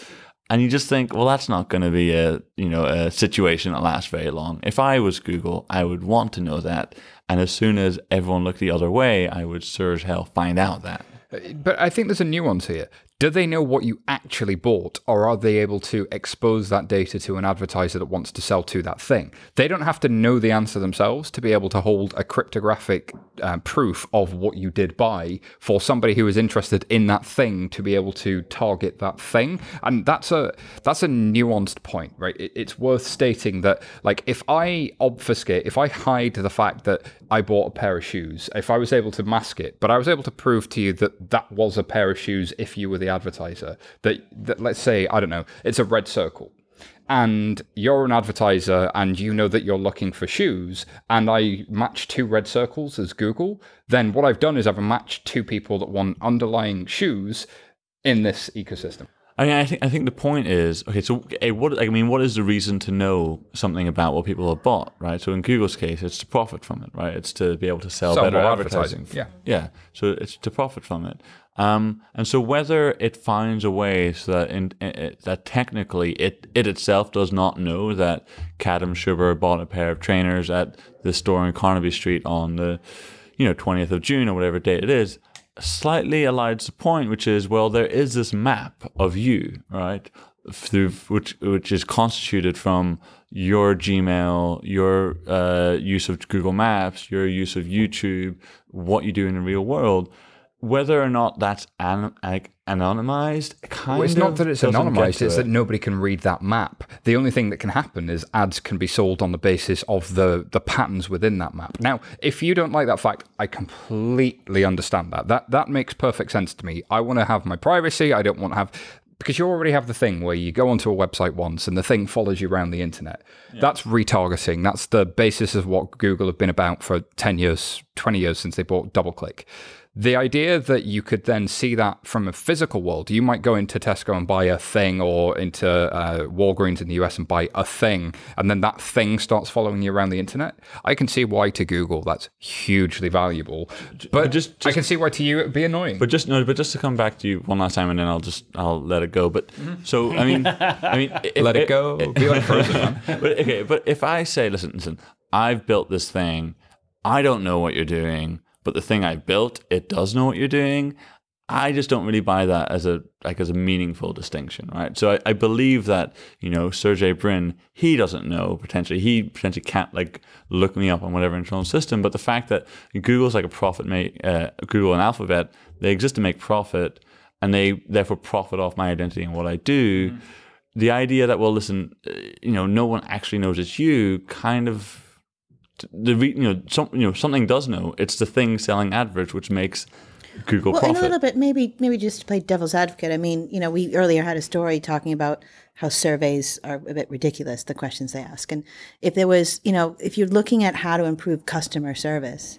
And you just think, well, that's not going to be a you know a situation that lasts very long. If I was Google, I would want to know that, and as soon as everyone looked the other way, I would sure as hell find out that. Uh, but I think there's a nuance here. Do they know what you actually bought, or are they able to expose that data to an advertiser that wants to sell to that thing? They don't have to know the answer themselves to be able to hold a cryptographic uh, proof of what you did buy for somebody who is interested in that thing to be able to target that thing. And that's a that's a nuanced point, right? It, it's worth stating that, like, if I obfuscate, if I hide the fact that I bought a pair of shoes, if I was able to mask it, but I was able to prove to you that that was a pair of shoes if you were the advertiser that, that let's say I don't know it's a red circle and you're an advertiser and you know that you're looking for shoes and I match two red circles as Google, then what I've done is I've matched two people that want underlying shoes in this ecosystem. I mean, I think I think the point is okay. So, what I mean, what is the reason to know something about what people have bought, right? So, in Google's case, it's to profit from it, right? It's to be able to sell, sell better advertising. advertising. Yeah, yeah. So it's to profit from it. Um, and so whether it finds a way so that in, in, that technically it, it itself does not know that Kadhim Shubber bought a pair of trainers at the store in Carnaby Street on the you know 20th of June or whatever date it is, slightly elides the point, which is well there is this map of you, right? Through which which is constituted from your Gmail, your uh, use of Google Maps, your use of YouTube, what you do in the real world whether or not that's an, like anonymized, kind well, it's not that it's anonymized; it's it. that nobody can read that map. The only thing that can happen is ads can be sold on the basis of the the patterns within that map. Now, if you don't like that fact, I completely understand that. That that makes perfect sense to me. I want to have my privacy. I don't want to have because you already have the thing where you go onto a website once and the thing follows you around the internet. Yeah. That's retargeting. That's the basis of what Google have been about for 10 years, 20 years since they bought DoubleClick the idea that you could then see that from a physical world, you might go into Tesco and buy a thing, or into uh, Walgreens in the US and buy a thing, and then that thing starts following you around the internet. I can see why to Google that's hugely valuable, but just, just I can see why to you it'd be annoying. But just no, but just to come back to you one last time, and then I'll just I'll let it go. But mm-hmm. so I mean, I mean, if, let it, it go. It, be like frozen. but okay, but if I say, listen, listen, I've built this thing. I don't know what you're doing but the thing I built, it does know what you're doing. I just don't really buy that as a like as a meaningful distinction, right? So I, I believe that you know Sergey Brin, he doesn't know potentially, he potentially can't like look me up on whatever internal system, but the fact that Google's like a profit make uh, Google and Alphabet, they exist to make profit, and they therefore profit off my identity and what I do. Mm-hmm. The idea that well, listen, uh, you know, no one actually knows it's you, kind of the you know some you know something does know. It's the thing selling adverts which makes Google well, profit. a little bit, maybe, maybe just to play devil's advocate. I mean, you know, we earlier had a story talking about how surveys are a bit ridiculous, the questions they ask. And if there was, you know, if you're looking at how to improve customer service,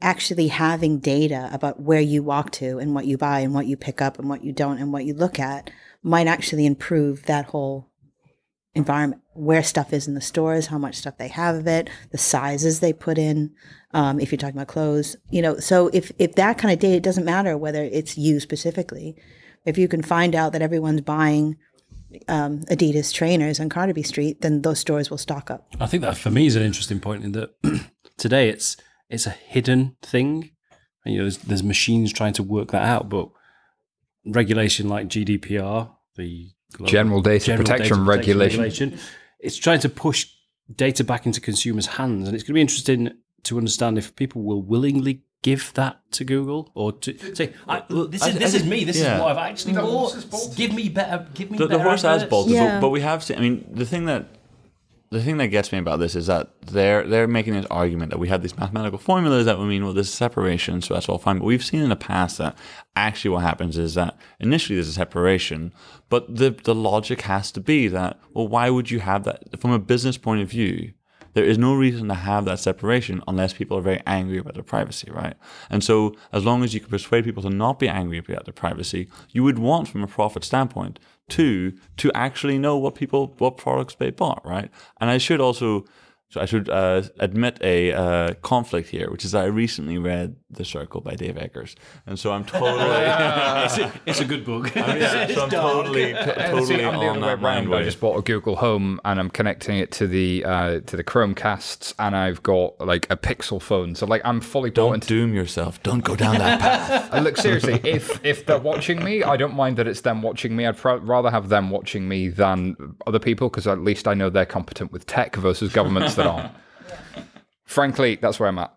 actually having data about where you walk to and what you buy and what you pick up and what you don't and what you look at might actually improve that whole environment where stuff is in the stores how much stuff they have of it the sizes they put in um, if you're talking about clothes you know so if if that kind of data it doesn't matter whether it's you specifically if you can find out that everyone's buying um, adidas trainers on carnaby street then those stores will stock up i think that for me is an interesting point in that today it's it's a hidden thing and, you know there's, there's machines trying to work that out but regulation like gdpr the General Data, General Protection, data regulation. regulation. It's trying to push data back into consumers' hands, and it's going to be interesting to understand if people will willingly give that to Google or to say, well, "This is this is me. This yeah. is what I've actually bought. Give me better. Give me the, better." The horse has bolted, yeah. but we have seen. I mean, the thing that the thing that gets me about this is that they're they're making this argument that we have these mathematical formulas that would mean well there's a separation so that's all fine but we've seen in the past that actually what happens is that initially there's a separation but the the logic has to be that well why would you have that from a business point of view there is no reason to have that separation unless people are very angry about their privacy, right? And so, as long as you can persuade people to not be angry about their privacy, you would want, from a profit standpoint, to to actually know what people what products they bought, right? And I should also so I should uh, admit a uh, conflict here, which is I recently read The Circle by Dave Eggers, and so I'm totally. it's, a, it's, a, good book. I mean, yeah, so I'm totally, t- totally See, I'm on that mind. I just bought a Google Home, and I'm connecting it to the uh, to the Chromecasts, and I've got like a Pixel phone. So like I'm fully. Don't into... doom yourself. Don't go down that path. look seriously, if if they're watching me, I don't mind that it's them watching me. I'd pr- rather have them watching me than other people because at least I know they're competent with tech versus governments that aren't. Frankly, that's where I'm at.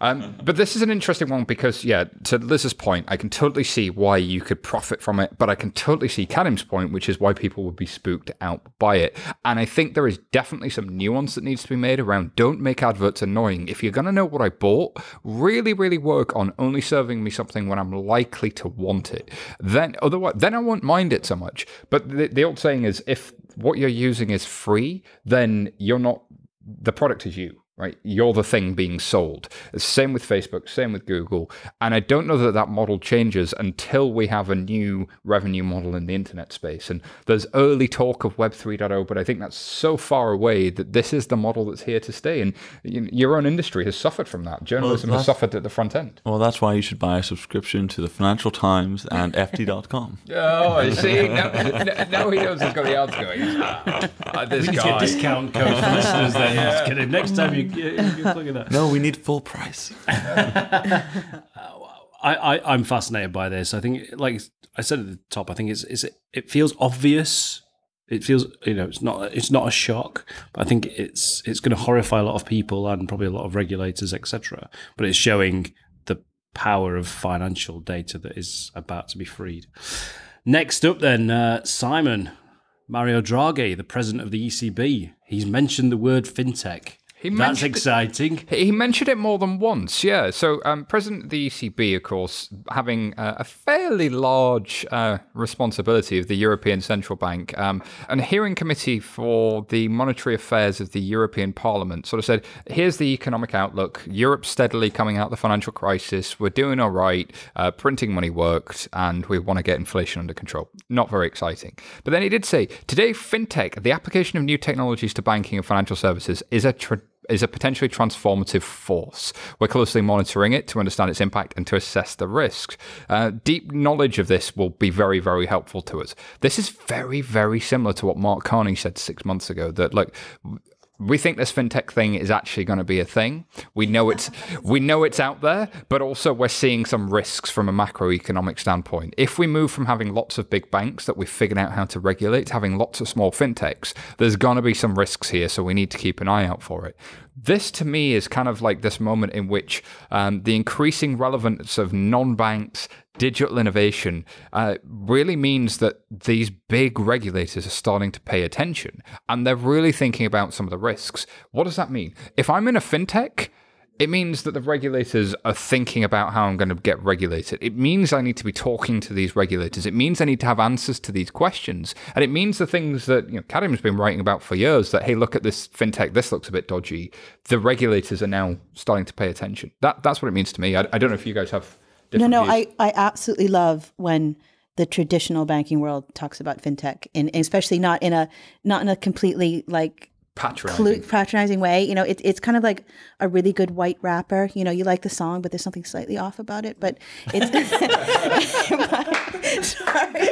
Um, but this is an interesting one because, yeah, to Liz's point, I can totally see why you could profit from it, but I can totally see Kadhim's point, which is why people would be spooked out by it. And I think there is definitely some nuance that needs to be made around don't make adverts annoying. If you're going to know what I bought, really, really work on only serving me something when I'm likely to want it. Then, otherwise, then I won't mind it so much. But the, the old saying is if what you're using is free, then you're not the product is you right? You're the thing being sold. Same with Facebook, same with Google. And I don't know that that model changes until we have a new revenue model in the internet space. And there's early talk of Web 3.0, but I think that's so far away that this is the model that's here to stay. And your own industry has suffered from that. Journalism well, has suffered at the front end. Well, that's why you should buy a subscription to the Financial Times and FT.com. oh, I see. Now, now, he knows he's got the ads going. Ah, this we guy. Get discount code for listeners then. Yeah. Next time you no, we need full price. I, I I'm fascinated by this. I think, like I said at the top, I think it's, it's it feels obvious. It feels you know it's not it's not a shock, but I think it's it's going to horrify a lot of people and probably a lot of regulators, etc. But it's showing the power of financial data that is about to be freed. Next up, then uh, Simon Mario Draghi, the president of the ECB, he's mentioned the word fintech. He That's exciting. It, he mentioned it more than once, yeah. So, um, President of the ECB, of course, having uh, a fairly large uh, responsibility of the European Central Bank, um, and a hearing committee for the monetary affairs of the European Parliament sort of said, here's the economic outlook. Europe's steadily coming out of the financial crisis. We're doing all right. Uh, printing money worked, and we want to get inflation under control. Not very exciting. But then he did say, today, fintech, the application of new technologies to banking and financial services, is a traditional is a potentially transformative force. We're closely monitoring it to understand its impact and to assess the risks. Uh, deep knowledge of this will be very, very helpful to us. This is very, very similar to what Mark Carney said six months ago that, like, we think this fintech thing is actually going to be a thing. We know it's we know it's out there, but also we're seeing some risks from a macroeconomic standpoint. If we move from having lots of big banks that we've figured out how to regulate to having lots of small fintechs, there's going to be some risks here, so we need to keep an eye out for it. This to me is kind of like this moment in which um, the increasing relevance of non-banks digital innovation uh, really means that these big regulators are starting to pay attention and they're really thinking about some of the risks. What does that mean? If I'm in a fintech, it means that the regulators are thinking about how I'm going to get regulated. It means I need to be talking to these regulators. It means I need to have answers to these questions. And it means the things that you know, Kadhim's been writing about for years that, hey, look at this fintech, this looks a bit dodgy. The regulators are now starting to pay attention. That, that's what it means to me. I, I don't know if you guys have no, no, views. I, I absolutely love when the traditional banking world talks about fintech, and especially not in a not in a completely like patronizing. patronizing way. You know, it, it's kind of like a really good white rapper. You know, you like the song, but there's something slightly off about it. But it's sorry.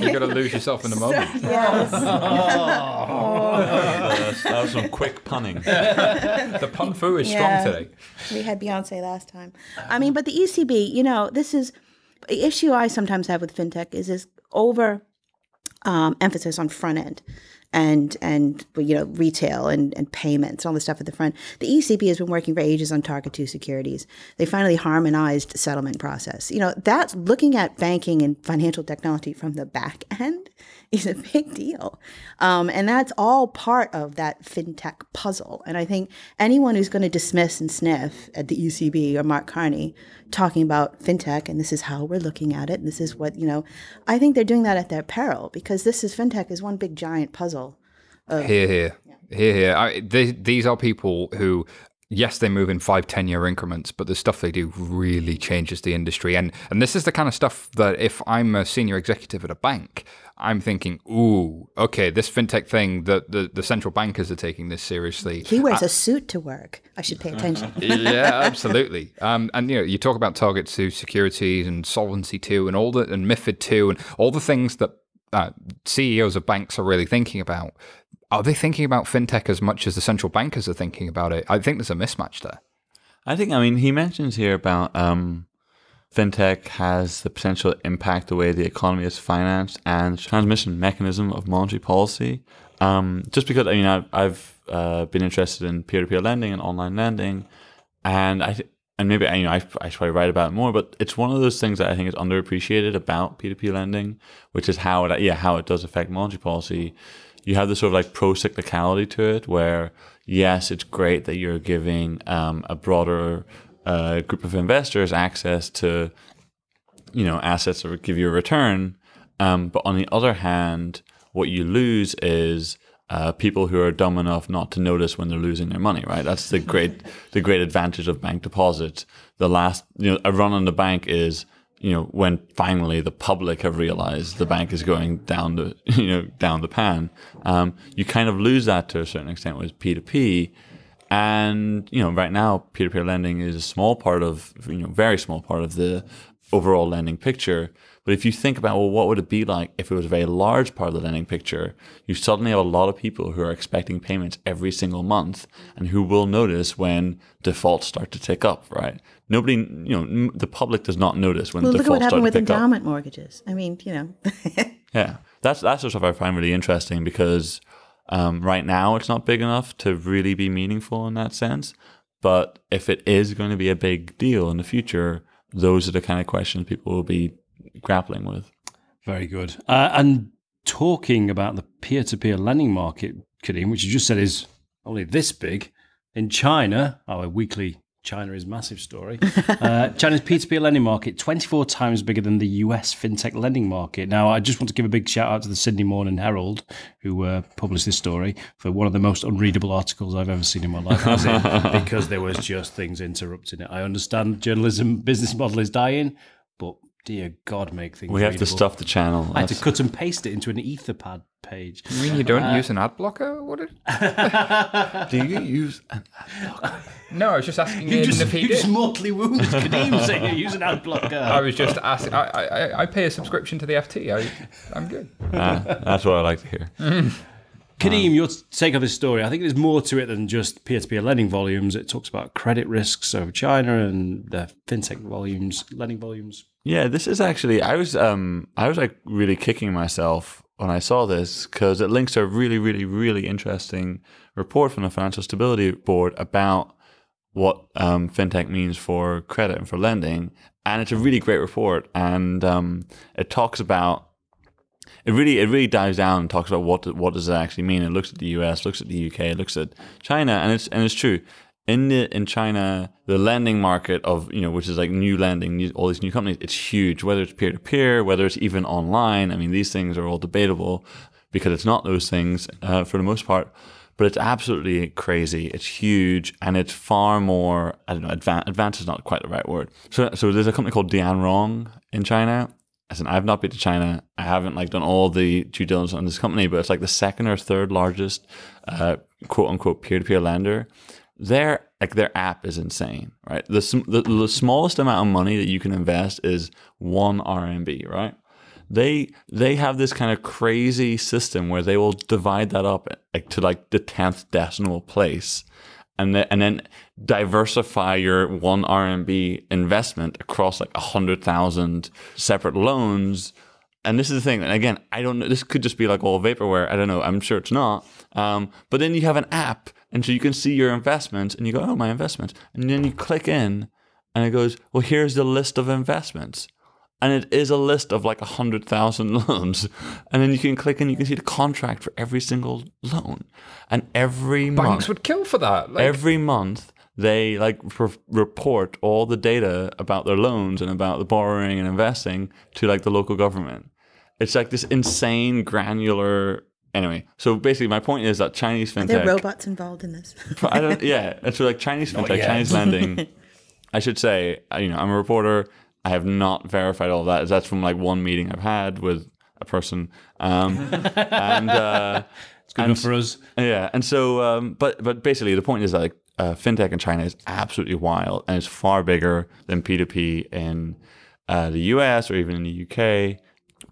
You're gonna lose yourself in the moment. yes. that was some quick punning. the pun fu is Yeah. strong today. We had Beyonce last time. I mean, but the ECB, you know, this is the issue I sometimes have with fintech is this over um, emphasis on front end and and you know retail and, and payments all the stuff at the front. The ECB has been working for ages on Target Two securities. They finally harmonized settlement process. You know that's looking at banking and financial technology from the back end is a big deal, um, and that's all part of that fintech puzzle. And I think anyone who's going to dismiss and sniff at the ECB or Mark Carney talking about fintech and this is how we're looking at it and this is what you know, I think they're doing that at their peril because this is fintech is one big giant puzzle. Here, here, here, here. I, they, these are people who, yes, they move in five, ten year increments, but the stuff they do really changes the industry. And and this is the kind of stuff that if I'm a senior executive at a bank, I'm thinking, ooh, okay, this fintech thing that the, the central bankers are taking this seriously. He wears a suit to work. I should pay attention. yeah, absolutely. Um, and you know, you talk about target two securities and solvency two and all the and MiFID two and all the things that uh, CEOs of banks are really thinking about. Are they thinking about fintech as much as the central bankers are thinking about it? I think there's a mismatch there. I think, I mean, he mentions here about um, fintech has the potential to impact the way the economy is financed and transmission mechanism of monetary policy. Um, just because, I mean, I've, I've uh, been interested in peer to peer lending and online lending, and I th- and maybe you know I, I should probably write about it more, but it's one of those things that I think is underappreciated about peer to peer lending, which is how it yeah how it does affect monetary policy. You have this sort of like pro cyclicality to it, where yes, it's great that you're giving um, a broader uh, group of investors access to you know assets that give you a return, um, but on the other hand, what you lose is uh, people who are dumb enough not to notice when they're losing their money. Right, that's the great the great advantage of bank deposits. The last you know a run on the bank is you know when finally the public have realized the bank is going down the you know down the pan. Um, you kind of lose that to a certain extent with P two P. And you know, right now, peer-to-peer lending is a small part of, you know, very small part of the overall lending picture. But if you think about, well, what would it be like if it was a very large part of the lending picture? You suddenly have a lot of people who are expecting payments every single month, and who will notice when defaults start to tick up. Right? Nobody, you know, the public does not notice when Well, look at defaults what happened start with to pick up. endowment mortgages. I mean, you know, Yeah, that's that's the stuff I find really interesting because um, right now it's not big enough to really be meaningful in that sense. But if it is going to be a big deal in the future, those are the kind of questions people will be grappling with. Very good. Uh, and talking about the peer-to-peer lending market, Kadhim, which you just said is only this big, in China, our weekly China is massive story. uh, China's P2P lending market, 24 times bigger than the US fintech lending market. Now, I just want to give a big shout out to the Sydney Morning Herald, who uh, published this story for one of the most unreadable articles I've ever seen in my life, in, because there was just things interrupting it. I understand journalism business model is dying, dear God, make things We have to stuff the channel. I had to cut and paste it into an Etherpad page. You mean you don't use an ad blocker? What? Did... Do you use? An, ad blocker? No, I was just asking You just, if he you did. just mortally wounded Kadhim saying you use an ad blocker. I was just asking. I, I, I pay a subscription to the FT. I, I'm good. uh, that's what I like to hear. Kadhim, your take on this story. I think there's more to it than just peer-to-peer lending volumes. It talks about credit risks over China and the fintech volumes, lending volumes. Yeah, this is actually I was um I was like really kicking myself when I saw this because it links to a really really really interesting report from the Financial Stability Board about what um, fintech means for credit and for lending, and it's a really great report, and um, it talks about it really it really dives down and talks about what what does it actually mean. It looks at the U.S., looks at the U.K., looks at China, and it's and it's true. In the in China, the lending market of you know which is like new lending, new, all these new companies, it's huge. Whether it's peer to peer, whether it's even online. I mean, these things are all debatable because it's not those things uh, for the most part but it's absolutely crazy. It's huge and it's far more, I don't know, advanced, advanced is not quite the right word. So, so there's a company called Dianrong in China. Listen, I've not been to China. I haven't like done all the due diligence on this company, but it's like the second or third largest uh, quote unquote peer to peer lender. Their like their app is insane, right? The, the the smallest amount of money that you can invest is one RMB, right? they they have this kind of crazy system where they will divide that up like to like the tenth decimal place, and then and then diversify your one RMB investment across like a hundred thousand separate loans. And this is the thing. And again, I don't know. This could just be like all vaporware. I don't know. I'm sure it's not. Um, but then you have an app, and so you can see your investments, and you go, "Oh, my investments," and then you click in, and it goes, "Well, here's the list of investments." And it is a list of like a hundred thousand loans, and then you can click and you can see the contract for every single loan, and every banks month, would kill for that. Like, every month they like re- report all the data about their loans and about the borrowing and investing to like the local government. It's like this insane granular. Anyway, so basically, my point is that Chinese fintech. Are there robots involved in this? I don't. Yeah, and so like Chinese fintech, Chinese lending. I should say, uh, you know, I'm a reporter. I have not verified all that. That's from like one meeting I've had with a person, um, and uh, it's good enough for us. Yeah, and so, um, but but basically, the point is that like uh, fintech in China is absolutely wild, and it's far bigger than P2P in uh, the US or even in the UK.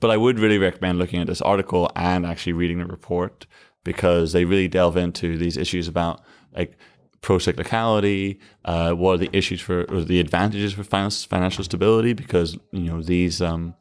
But I would really recommend looking at this article and actually reading the report because they really delve into these issues about like pro-cyclicality, uh, what are the issues for or the advantages for financial stability because you know these um,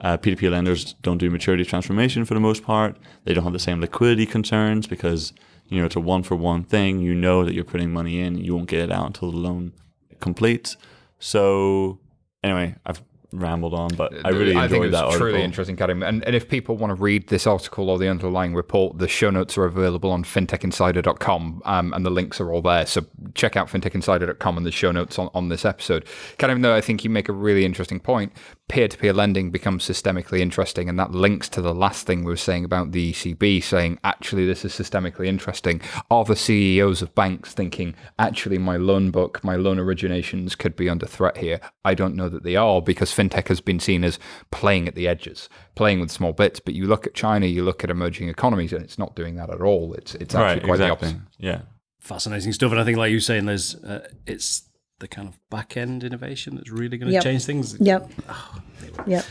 uh, P2P lenders don't do maturity transformation for the most part. They don't have the same liquidity concerns because you know it's a one for one thing. You know that you're putting money in, you won't get it out until the loan completes. So anyway, I've rambled on, but I really I enjoyed that article. Truly interesting, Kadhim. And, and if people want to read this article or the underlying report, the show notes are available on fintechinsider.com, um, and the links are all there. So check out fintechinsider.com and the show notes on, on this episode. Kadhim, though, I think you make a really interesting point. Peer-to-peer lending becomes systemically interesting, and that links to the last thing we were saying about the ECB, saying actually this is systemically interesting. Are the CEOs of banks thinking actually my loan book, my loan originations could be under threat here? I don't know that they are because fintech has been seen as playing at the edges, playing with small bits. But you look at China, you look at emerging economies, and it's not doing that at all. It's it's actually right, quite exactly. the opposite. Yeah, fascinating stuff. And I think, like you saying, there's uh, it's the kind of back end innovation that's really going to yep. change things. Yep. Oh, yep.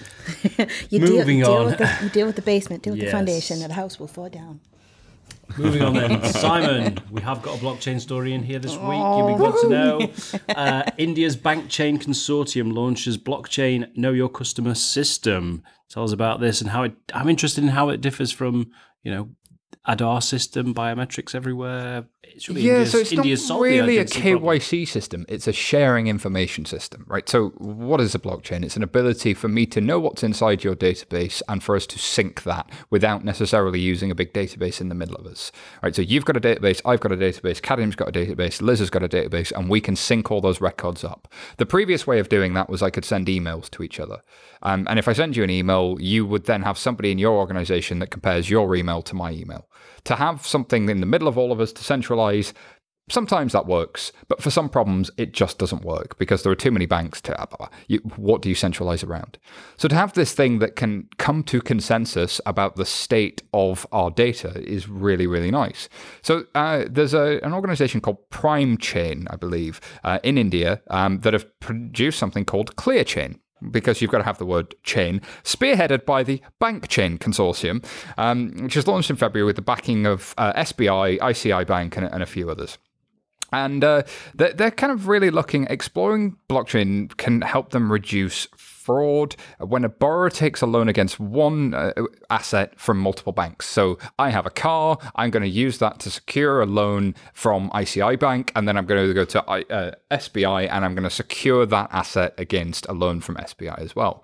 you Moving deal, on. Deal with the, you deal with the basement, deal with yes. the foundation, and the house will fall down. Moving on then, Simon, we have got a blockchain story in here this week. You'll be good to know. Uh, India's bank chain consortium launches blockchain Know Your Customer system. Tell us about this and how it. I'm interested in how it differs from you know Aadhaar system, biometrics everywhere. It's really yeah, India's, so it's India's not really a KYC problem. system. It's a sharing information system, right? So what is a blockchain? It's an ability for me to know what's inside your database and for us to sync that without necessarily using a big database in the middle of us, right? So you've got a database, I've got a database, Kadhim's got a database, Liz has got a database, and we can sync all those records up. The previous way of doing that was I could send emails to each other. Um, and if I send you an email, you would then have somebody in your organization that compares your email to my email. To have something in the middle of all of us to centralize, sometimes that works, but for some problems, it just doesn't work because there are too many banks to. You, what do you centralize around? So, to have this thing that can come to consensus about the state of our data is really, really nice. So, uh, there's a, an organization called Prime Chain, I believe, uh, in India um, that have produced something called ClearChain. Because you've got to have the word chain, spearheaded by the Bank Chain Consortium, um, which was launched in February with the backing of uh, SBI, ICI Bank, and, and a few others. And uh, they're, they're kind of really looking, exploring blockchain can help them reduce fraud when a borrower takes a loan against one uh, asset from multiple banks. So I have a car, I'm going to use that to secure a loan from ICI Bank, and then I'm going to go to uh, SBI and I'm going to secure that asset against a loan from SBI as well.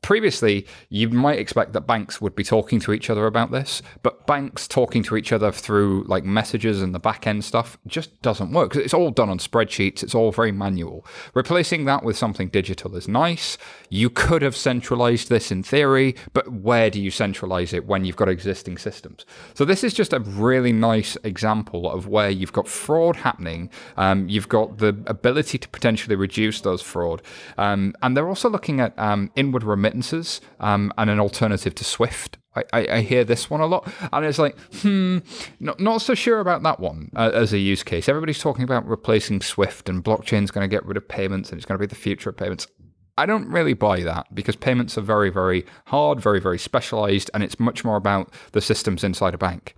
Previously, you might expect that banks would be talking to each other about this, but banks talking to each other through like messages and the back end stuff just doesn't work it's all done on spreadsheets, it's all very manual. Replacing that with something digital is nice. You could have centralized this in theory, but where do you centralize it when you've got existing systems? So, this is just a really nice example of where you've got fraud happening, um, you've got the ability to potentially reduce those fraud, um, and they're also looking at um, inward remittances um, and an alternative to SWIFT. I, I, I, hear this one a lot, and it's like, hmm, not, not so sure about that one uh, as a use case. Everybody's talking about replacing SWIFT, and blockchain's going to get rid of payments, and it's going to be the future of payments. I don't really buy that because payments are very, very hard, very, very specialized, and it's much more about the systems inside a bank.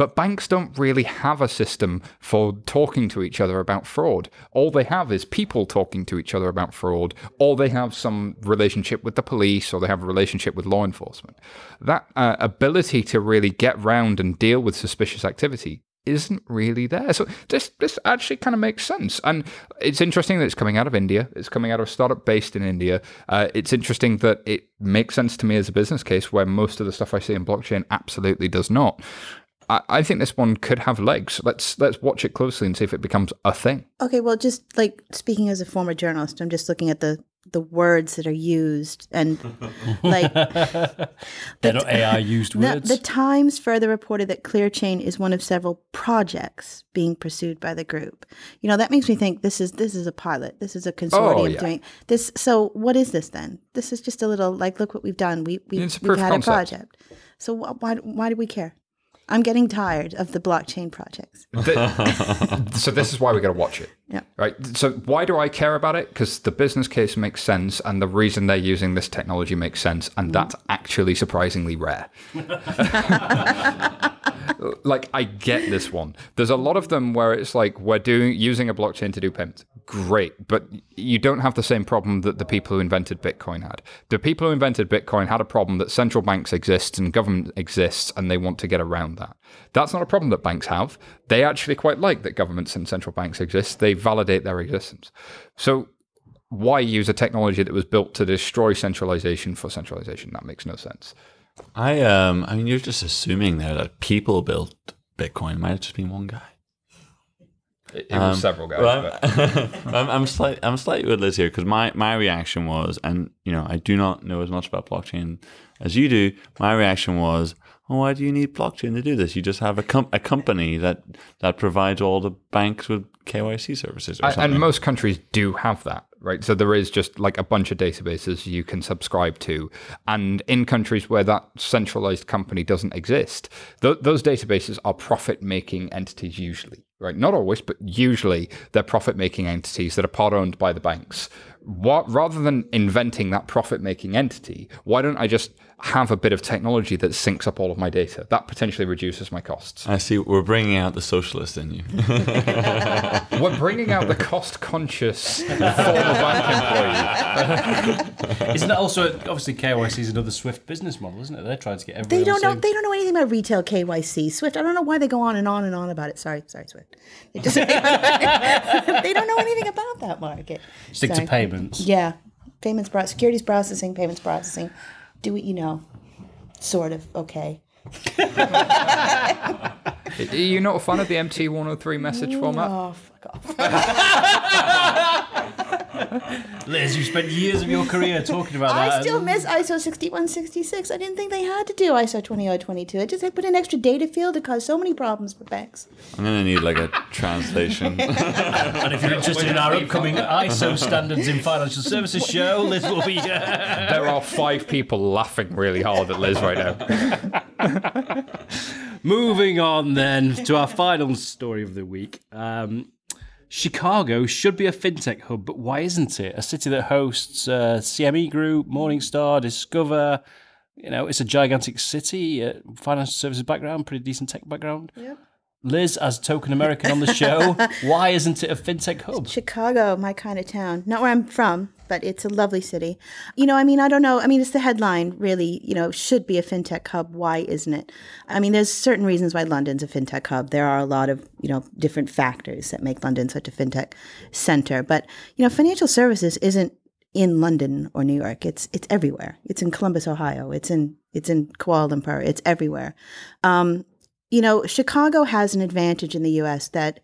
But banks don't really have a system for talking to each other about fraud. All they have is people talking to each other about fraud, or they have some relationship with the police, or they have a relationship with law enforcement. That uh, ability to really get round and deal with suspicious activity isn't really there. So this this actually kind of makes sense, and it's interesting that it's coming out of India. It's coming out of a startup based in India. Uh, it's interesting that it makes sense to me as a business case, where most of the stuff I see in blockchain absolutely does not. I, I think this one could have legs. Let's let's watch it closely and see if it becomes a thing. Okay, well, just like speaking as a former journalist, I'm just looking at the the words that are used and like they're not AI used words. The, the, Times further reported that ClearChain is one of several projects being pursued by the group. You know that makes me think this is this is a pilot. This is a oh, consortium oh, yeah. doing this. So what is this then? This is just a little like look what we've done. We we we've had concept. a project. So why why do we care? I'm getting tired of the blockchain projects. so this is why we got to watch it. Yeah. Right. So why do I care about it? Because the business case makes sense, and the reason they're using this technology makes sense, and mm. that's actually surprisingly rare. like I get this one. There's a lot of them where it's like we're doing using a blockchain to do payments. Great, but you don't have the same problem that the people who invented Bitcoin had. The people who invented Bitcoin had a problem that central banks exist and government exists, and they want to get around that. That's not a problem that banks have. They actually quite like that governments and central banks exist. They validate their existence. So why use a technology that was built to destroy centralization for centralization? That makes no sense. I um, I mean, you're just assuming there that people built Bitcoin. It might have just been one guy. It, it was um, several guys. Well, I'm, I'm, I'm, slight, I'm slightly with Liz here because my, my reaction was, and you know, I do not know as much about blockchain as you do. My reaction was, well, why do you need blockchain to do this? You just have a, com- a company that that provides all the banks with KYC services. and most countries do have that, right? So there is just like a bunch of databases you can subscribe to. And in countries where that centralized company doesn't exist, th- those databases are profit making entities usually, right? Not always, but usually they're profit making entities that are part owned by the banks. What, rather than inventing that profit making entity, why don't I just have a bit of technology that syncs up all of my data. That potentially reduces my costs. I see. We're bringing out the socialist in you. we're bringing out the cost-conscious former bank employee. isn't that also obviously KYC is another Swift business model, isn't it? They're trying to get everyone. They don't know. Same... They don't know anything about retail KYC. Swift. I don't know why they go on and on and on about it. Sorry, sorry, Swift. They, just, they don't know anything about that market. Stick sorry. to payments. Yeah, payments, securities processing, payments processing do what you know. Sort of. Okay. Are you not a fan of the MT103 message format? Oh, fuck off. Liz, you spent years of your career talking about that. I still miss ISO 6166. I didn't think they had to do ISO 20022. It just they put an extra data field to cause so many problems for banks. I'm going to need like a translation. and if you're interested in our upcoming ISO standards in financial services show, Liz will be. There are five people laughing really hard at Liz right now. Moving on then to our final story of the week. Um, Chicago should be a fintech hub, but why isn't it? A city that hosts uh, CME Group, Morningstar, Discover. You know, it's a gigantic city, uh, financial services background, pretty decent tech background. Yep. Liz, as token American on the show, why isn't it a fintech hub? Chicago, my kind of town. Not where I'm from, but it's a lovely city. You know, I mean, I don't know. I mean, it's the headline, really, you know, should be a fintech hub. Why isn't it? I mean, there's certain reasons why London's a fintech hub. There are a lot of, you know, different factors that make London such a fintech center. But, you know, financial services isn't in London or New York. It's it's everywhere. It's in Columbus, Ohio. It's in it's in Kuala Lumpur. It's everywhere. Um, you know, Chicago has an advantage in the US that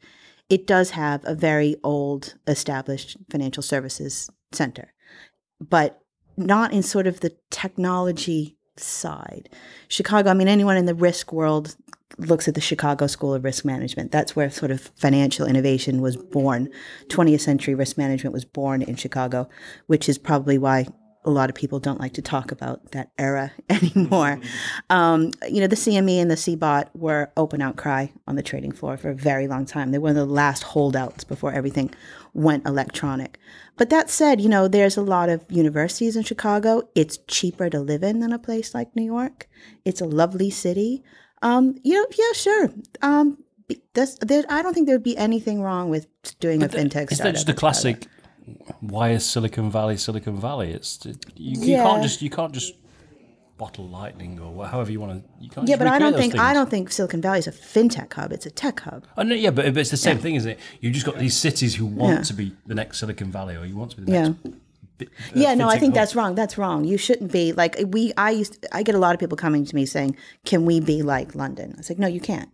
it does have a very old established financial services center, but not in sort of the technology side. Chicago, I mean, anyone in the risk world looks at the Chicago School of Risk Management. That's where sort of financial innovation was born. 20th century risk management was born in Chicago, which is probably why a lot of people don't like to talk about that era anymore. Um, you know, the CME and the CBOT were open outcry on the trading floor for a very long time. They were the last holdouts before everything went electronic. But that said, you know, there's a lot of universities in Chicago. It's cheaper to live in than a place like New York. It's a lovely city. Um, you know, yeah, sure. Um, this, there, I don't think there would be anything wrong with doing a fintech Is that just a classic? Why is Silicon Valley Silicon Valley? It's you, you Yeah. can't just you can't just bottle lightning or however you want to. You can't Yeah, just but I don't think I don't think Silicon Valley is a fintech hub. It's a tech hub. Oh, no, yeah, but, but it's the same thing, isn't it? You've just got these cities who want Yeah. to be the next Silicon Valley, or you want to be the Yeah. next. uh, yeah, no, I think hub. that's wrong. That's wrong. You shouldn't be like we. I used. I get a lot of people coming to me saying, "Can we be like London?" I was like, "No, you can't."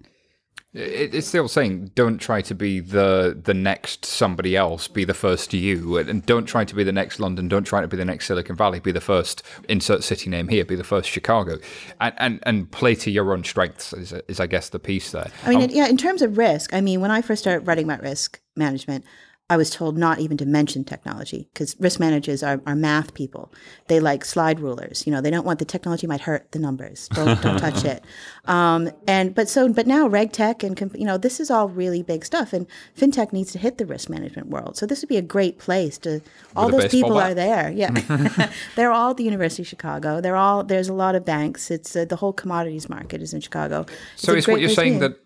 It, it's the old saying: don't try to be the the next somebody else. Be the first you, and don't try to be the next London. Don't try to be the next Silicon Valley. Be the first insert city name here. Be the first Chicago, and and, and play to your own strengths. Is, is I guess the piece there. I mean, um, it, yeah. In terms of risk, I mean, when I first started writing about risk management, I was told not even to mention technology because risk managers are, are math people. They like slide rulers. You know, they don't want the technology might hurt the numbers. Don't don't touch it. Um, and but so but now reg tech and comp- you know this is all really big stuff, and fintech needs to hit the risk management world. So this would be a great place to. All those people bat. are there. Yeah, they're all at the University of Chicago. They're all there's a lot of banks. It's uh, the whole commodities market is in Chicago. It's So is what you're saying that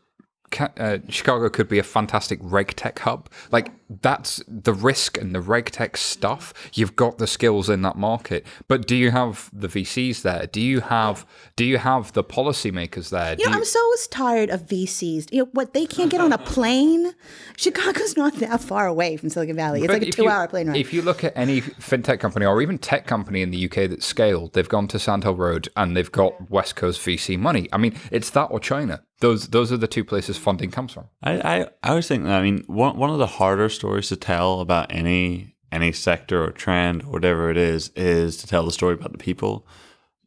uh, Chicago could be a fantastic reg tech hub? Like that's the risk and the reg tech stuff. You've got the skills in that market, but do you have the VCs there? Do you have do you have the policymakers there? You Do know, you- I'm so tired of VCs. You know what? They can't get on a plane. Chicago's not that far away from Silicon Valley. It's But like a you- two-hour plane ride. If you look at any fintech company or even tech company in the UK that's scaled, they've gone to Sand Hill Road and they've got West Coast VC money. I mean, it's that or China. Those those are the two places funding comes from. I, I, I always think that I mean one one of the harder stories to tell about any any sector or trend or whatever it is is to tell the story about the people.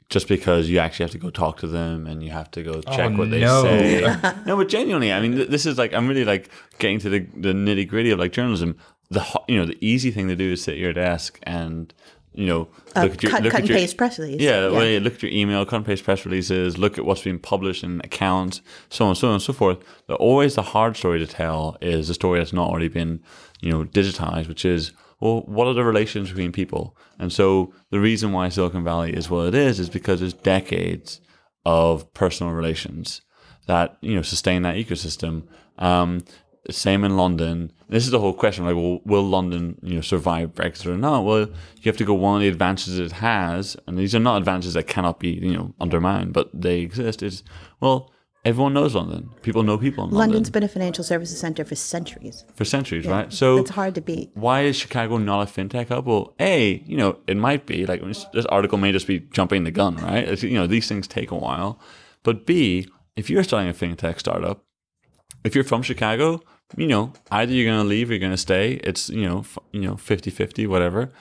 Just because you actually have to go talk to them and you have to go oh, check what they no. say. no, but genuinely, I mean, th- this is like I'm really like getting to the, the nitty gritty of like journalism. The ho- you know the easy thing to do is sit at your desk and you know Uh, look at your cut, look cut at and your, paste press release. yeah, well, yeah, look at your email, cut and paste press releases, look at what's being published in accounts, so on, so on and so forth. But always the hard story to tell is the story that's not already been, you know, digitized, which is, well, what are the relations between people? And so the reason why Silicon Valley is what it is is because there's decades of personal relations that you know sustain that ecosystem. Um, same in London. This is the whole question: like, well, will London, you know, survive Brexit or not? Well, you have to go. One of the advantages it has, and these are not advantages that cannot be, you know, undermined, but they exist. Is well, everyone knows London. People know people in London's London London's been a financial services center for centuries. for centuries, right? So it's hard to beat. why is Chicago not a fintech hub? Well, a you know it might be like this this article may just be jumping the gun, right? It's, you know these things take a while, but b if you're starting a fintech startup, if you're from Chicago, you know either you're going to leave or you're going to stay. It's you know f- you know 50-50, whatever.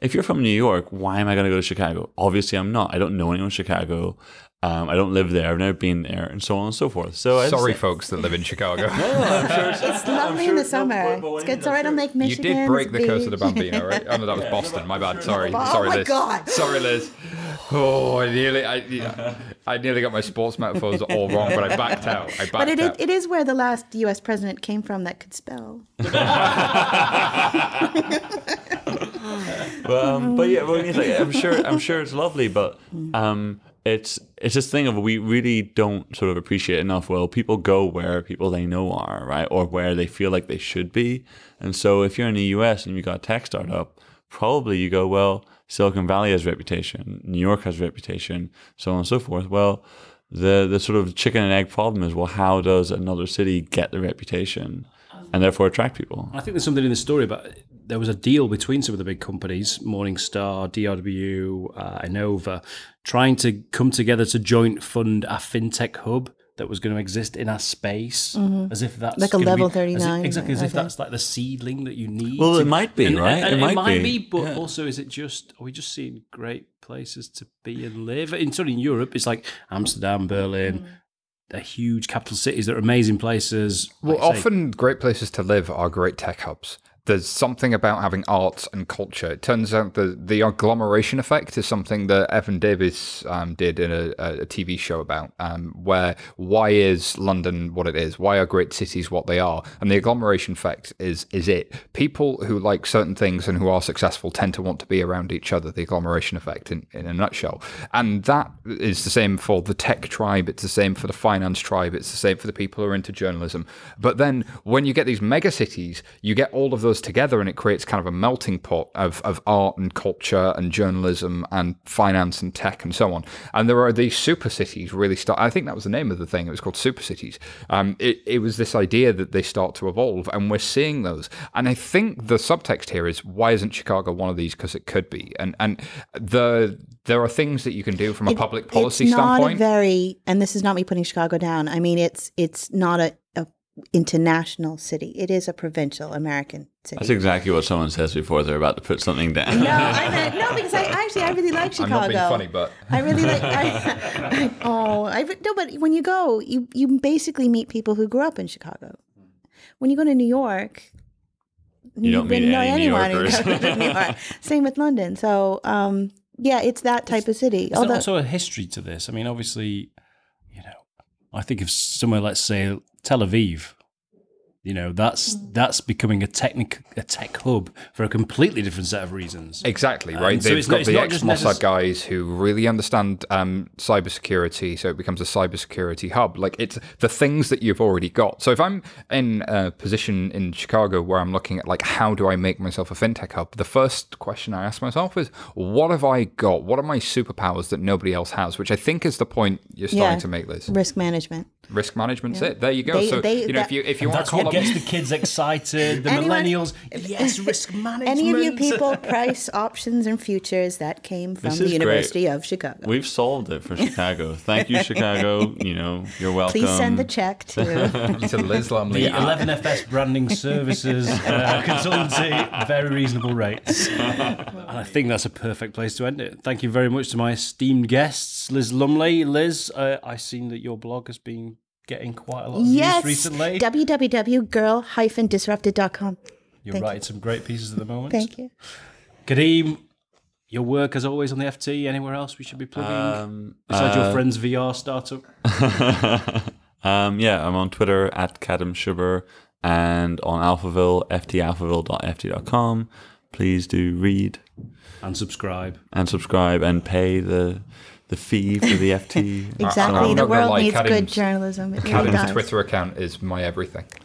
If you're from New York, why am I going to go to Chicago? Obviously, I'm not. I don't know anyone in Chicago. Um, I don't live there. I've never been there, and so on and so forth. So Sorry, just- folks that live in Chicago. It's lovely in the summer. it's good. Sorry, all right on Lake You Michigan. You did break the it's curse of the beach. Bambino, right? Oh no, that was Boston. My bad. Sorry, Oh sorry, my Liz. God. Sorry, Liz. Oh, I nearly, I, yeah, I nearly got my sports metaphors all wrong, but I backed out. I backed But it, out. it is where the last U.S. president came from that could spell. But, um, but yeah, well, like, I'm sure I'm sure it's lovely, but um, it's it's this thing of we really don't sort of appreciate enough. Well, people go where people they know are, right, or where they feel like they should be. And so, if you're in the U.S. and you got a tech startup, probably you go, well, Silicon Valley has reputation, New York has reputation, so on and so forth. Well, the the sort of chicken and egg problem is, well, how does another city get the reputation and therefore attract people? I think there's something in the story about there was a deal between some of the big companies, Morningstar, DRW, uh, Innova, trying to come together to joint fund a fintech hub that was going to exist in our space, as if that's Mm-hmm. Like a level be- as if- 39, exactly as if okay. that's like the seedling that you need. Well, to- it might be, and- right? and- It and might be, but yeah. also is it just are we just seeing great places to be and live? In sort in Europe, it's like Amsterdam, Berlin. Mm. They're huge capital cities. They're amazing places. Well, Like I say, often great places to live are great tech hubs. There's something about having arts and culture. It turns out the the agglomeration effect is something that Evan Davis um, did in a, a TV show about, um, where why is London what it is? Why are great cities what they are? And the agglomeration effect is is it. People who like certain things and who are successful tend to want to be around each other. The agglomeration effect, in, in a nutshell, and that is the same for the tech tribe. It's the same for the finance tribe. It's the same for the people who are into journalism. But then when you get these mega cities, you get all of those together and it creates kind of a melting pot of, of art and culture and journalism and finance and tech and so on. And there are these super cities really start. I think that was the name of the thing. It was called super cities. Um, it, it was this idea that they start to evolve and we're seeing those. And I think the subtext here is why isn't Chicago one of these? Because it could be. And, and the, there are things that you can do from a public policy it's not standpoint. a very, and this is not me putting Chicago down. I mean, it's it's not a, a international city. It is a provincial American city. That's exactly what someone says before they're about to put something down. no, I meant no because I actually I really like Chicago. I'm Chicago. not being funny, but I really like. I, oh, I no, but when you go, you you basically meet people who grew up in Chicago. When you go to New York, You don't meet know any anyone who Yorkers. goes to New York. Same with London. So, um, yeah, it's that type of city. Is there also a history to this? I mean, obviously, you know, I think of somewhere, let's say Tel Aviv. You know, that's that's becoming a technic a tech hub for a completely different set of reasons. Exactly right. Um, so They've it's got not- it's the ex just Mossad necess- guys who really understand um, cybersecurity, so it becomes a cybersecurity hub. Like it's the things that you've already got. So if I'm in a position in Chicago where I'm looking at like how do I make myself a fintech hub, the first question I ask myself is, what have I got? What are my superpowers that nobody else has? Which I think is the point you're starting Yeah. to make, Liz. risk management. Risk management's it. There you go. They- so they- you know if you if you want That's to call what them gets the kids excited. The Anyone- millennials, yes, risk management. Any of you people price options and futures that came from This the is great. University of Chicago. We've solved it for Chicago. Thank you, Chicago. You know, you're welcome. Please send the check to. to Liz Lumley. The 11FS branding services uh, consultancy, very reasonable rates. And I think that's a perfect place to end it. Thank you very much to my esteemed guests, Liz Lumley. Liz, uh, I've seen that your blog has been getting quite a lot of yes, views recently. www.girl-disrupted.com. You're thank writing some great pieces at the moment. Thank you. Kadhim, your work as always on the FT. Anywhere else we should be plugging? Um, Besides uh, your friend's VR startup? um, yeah, I'm on Twitter at Kadhim Shubber and on Alphaville, ftalphaville.ft.com. Please do read And subscribe. and subscribe and pay the the fee for the FT. Exactly. The world lie, needs good journalism. It really Twitter account is my everything.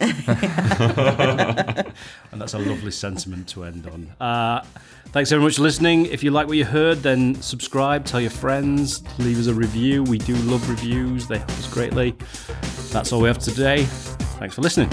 And that's a lovely sentiment to end on. Uh, thanks very much for listening. If you like what you heard, then subscribe, tell your friends, leave us a review. We do love reviews, they help us greatly. That's all we have today. Thanks for listening.